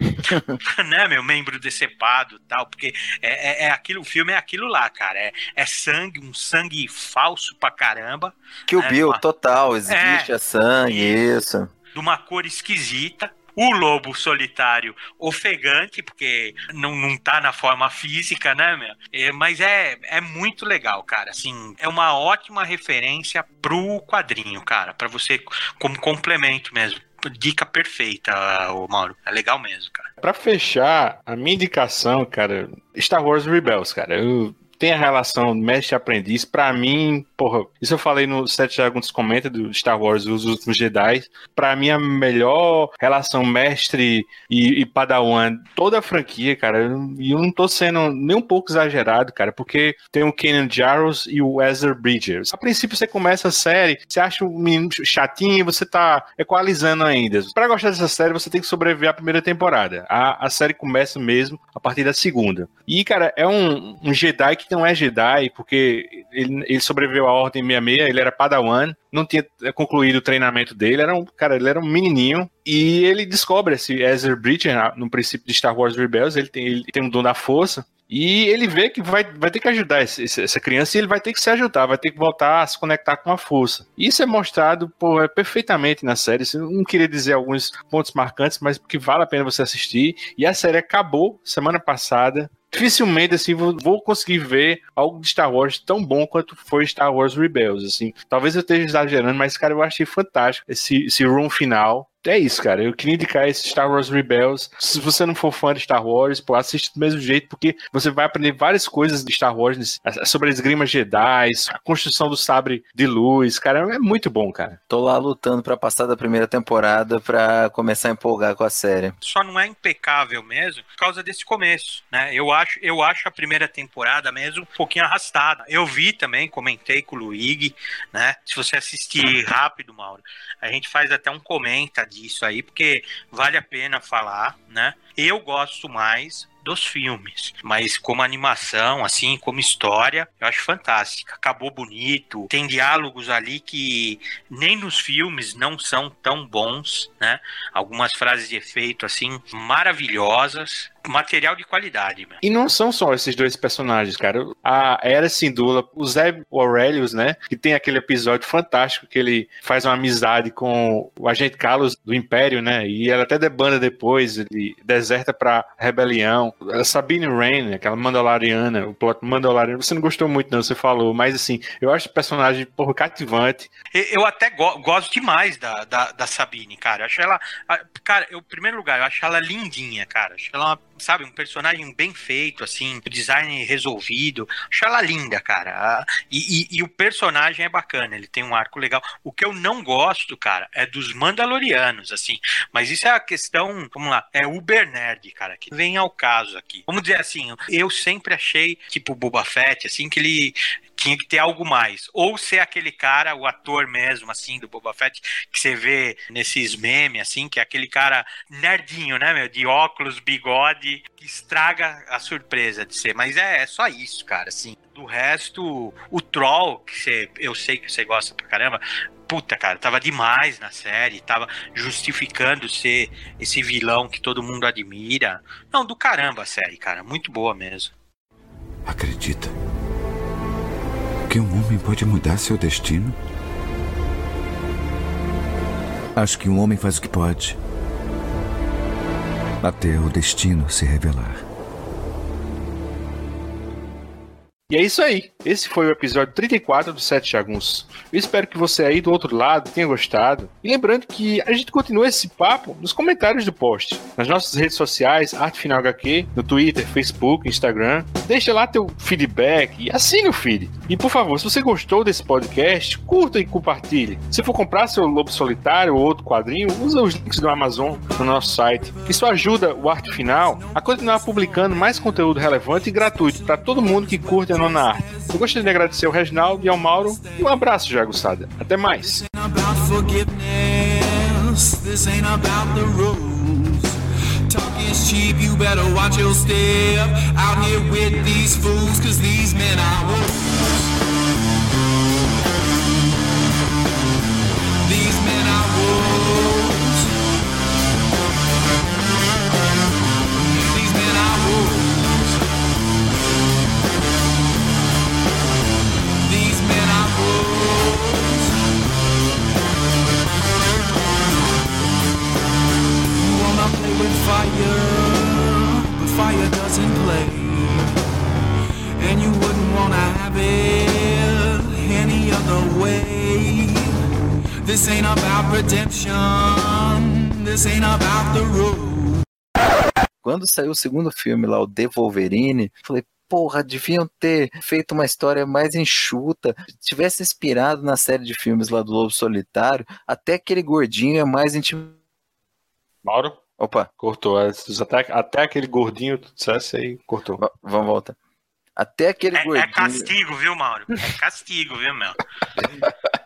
Speaker 3: a né, meu, membro decepado e tal, porque é, é, é, aquilo, o filme é aquilo lá, cara. É, é sangue, um sangue falso pra caramba.
Speaker 4: Que o né, Bill, total, existe é, a sangue, isso
Speaker 3: de uma cor esquisita. O lobo solitário ofegante, porque não, não tá na forma física, né, meu? É, mas é, é muito legal, cara. Assim, é uma ótima referência pro quadrinho, cara. para você, como complemento mesmo dica perfeita, o Mauro. É legal mesmo, cara.
Speaker 2: Pra fechar, a minha indicação, cara, Star Wars Rebels, cara. Eu tem a relação mestre-aprendiz, para mim, porra, isso eu falei no Sete Dragões Comenta do Star Wars Os Últimos Jedi, para mim a melhor relação mestre e, e, padawan toda a franquia, cara, e eu não tô sendo nem um pouco exagerado, cara, porque tem o Kenan Jarrus e o Ezra Bridgers. A princípio você começa a série, você acha o menino chatinho, você tá equalizando ainda. Para gostar dessa série, você tem que sobreviver à primeira temporada. A, a série começa mesmo a partir da segunda. E, cara, é um, um Jedi que que não é Jedi, porque ele, ele sobreviveu à Ordem 66, ele era Padawan, não tinha concluído o treinamento dele, era um, cara, ele era um menininho, e ele descobre esse Ezra Bridger no princípio de Star Wars Rebels, ele tem, ele tem um dom da força, e ele vê que vai, vai ter que ajudar esse, essa criança e ele vai ter que se ajudar, vai ter que voltar a se conectar com a força. Isso é mostrado pô, é perfeitamente na série. Eu não queria dizer alguns pontos marcantes, mas porque vale a pena você assistir. E a série acabou semana passada dificilmente assim vou conseguir ver algo de Star Wars tão bom quanto foi Star Wars Rebels assim. Talvez eu esteja exagerando mas cara eu achei fantástico esse esse room final é isso, cara. Eu queria indicar esse Star Wars Rebels. Se você não for fã de Star Wars, pô, assiste do mesmo jeito, porque você vai aprender várias coisas de Star Wars sobre a esgrima Jedi, a construção do sabre de luz. Cara, é muito bom, cara.
Speaker 4: Tô lá lutando para passar da primeira temporada para começar a empolgar com a série.
Speaker 3: Só não é impecável mesmo por causa desse começo, né? Eu acho, eu acho a primeira temporada mesmo um pouquinho arrastada. Eu vi também, comentei com o Luigi, né? Se você assistir rápido, Mauro, a gente faz até um comenta disso aí, porque vale a pena falar, né? Eu gosto mais dos filmes. Mas como animação, assim, como história, eu acho fantástica. Acabou bonito. Tem diálogos ali que nem nos filmes não são tão bons, né? Algumas frases de efeito, assim, maravilhosas material de qualidade.
Speaker 2: E não são só esses dois personagens, cara. A Era Sindula, o Zé Aurelius, né? Que tem aquele episódio fantástico que ele faz uma amizade com o agente Carlos do Império, né? E ela até debanda depois, ele deserta pra rebelião. A Sabine Wren, aquela Mandaloriana, o plot Mandaloriano, você não gostou muito, não, você falou, mas assim, eu acho o personagem, porra, cativante.
Speaker 3: Eu até go gosto demais da, da, da Sabine, cara. Eu acho ela. Cara, eu, em primeiro lugar, eu acho ela lindinha, cara. Eu acho ela uma sabe, um personagem bem feito, assim, design resolvido. Acho ela linda, cara. E, e, e, o personagem é bacana, ele tem um arco legal. O que eu não gosto, cara, é dos Mandalorianos, assim. Mas isso é a questão, vamos lá, é Uber Nerd, cara, que vem ao caso aqui. Vamos dizer assim, eu sempre achei, tipo, Boba Fett, assim, que ele tinha que ter algo mais. Ou ser aquele cara, o ator mesmo, assim, do Boba Fett, que você vê nesses memes, assim, que é aquele cara nerdinho, né, meu? De óculos, bigode, que estraga a surpresa de ser. Mas é, é só isso, cara, assim. Do resto, o Troll, que você, eu sei que você gosta pra caramba, puta, cara, tava demais na série, tava justificando ser esse vilão que todo mundo admira. Não, do caramba a série, cara, muito boa mesmo.
Speaker 6: Acredita pode mudar seu destino? Acho que um homem faz o que pode até o destino se revelar.
Speaker 2: E é isso aí. Esse foi o episódio 34 do Sete Jagunços. Eu espero que você aí do outro lado tenha gostado. E lembrando que a gente continua esse papo nos comentários do post. Nas nossas redes sociais, Arte Final HQ, no Twitter, Facebook, Instagram. Deixa lá teu feedback e assine o feed. E por favor, se você gostou desse podcast, curta e compartilhe. Se for comprar seu Lobo Solitário ou outro quadrinho, usa os links do Amazon no nosso site. Isso ajuda o Arte Final a continuar publicando mais conteúdo relevante e gratuito para todo mundo que curte a Eu gostaria de agradecer ao Reginaldo e ao Mauro e um abraço, já Aguçada. Até mais. Talk is cheap, you better watch your step. Out here with these fools, cause these men are wolves. This ain't about redemption, this ain't about the road.
Speaker 4: Quando saiu o segundo filme lá, o The Wolverine, falei, porra, deviam ter feito uma história mais enxuta, tivesse inspirado na série de filmes lá do Lobo Solitário, até aquele gordinho é mais intimidante.
Speaker 2: Mauro?
Speaker 4: Opa.
Speaker 2: Cortou. Até, até aquele gordinho, tu dissesse aí, cortou. V
Speaker 4: vamos voltar. Até aquele
Speaker 3: é, é
Speaker 4: gordinho.
Speaker 3: É castigo, viu, Mauro? É castigo, viu, meu?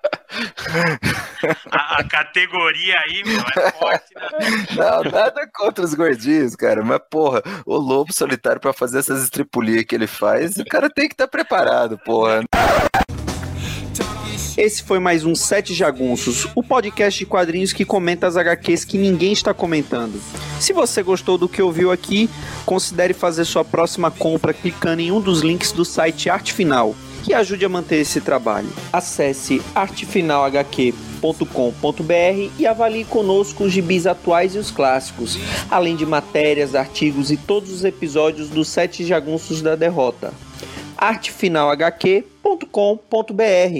Speaker 3: a, a, categoria aí, meu, é forte, né?
Speaker 4: Não, nada contra os gordinhos, cara. Mas, porra, o lobo solitário para fazer essas estripulias que ele faz, o cara tem que estar tá preparado, porra.
Speaker 7: Esse foi mais um Sete Jagunços, o podcast de quadrinhos que comenta as HQs que ninguém está comentando. Se você gostou do que ouviu aqui, considere fazer sua próxima compra clicando em um dos links do site Arte Final, que ajude a manter esse trabalho. Acesse artefinalhq.com.br e avalie conosco os gibis atuais e os clássicos, além de matérias, artigos e todos os episódios dos Sete Jagunços da Derrota. artefinalhq.com.br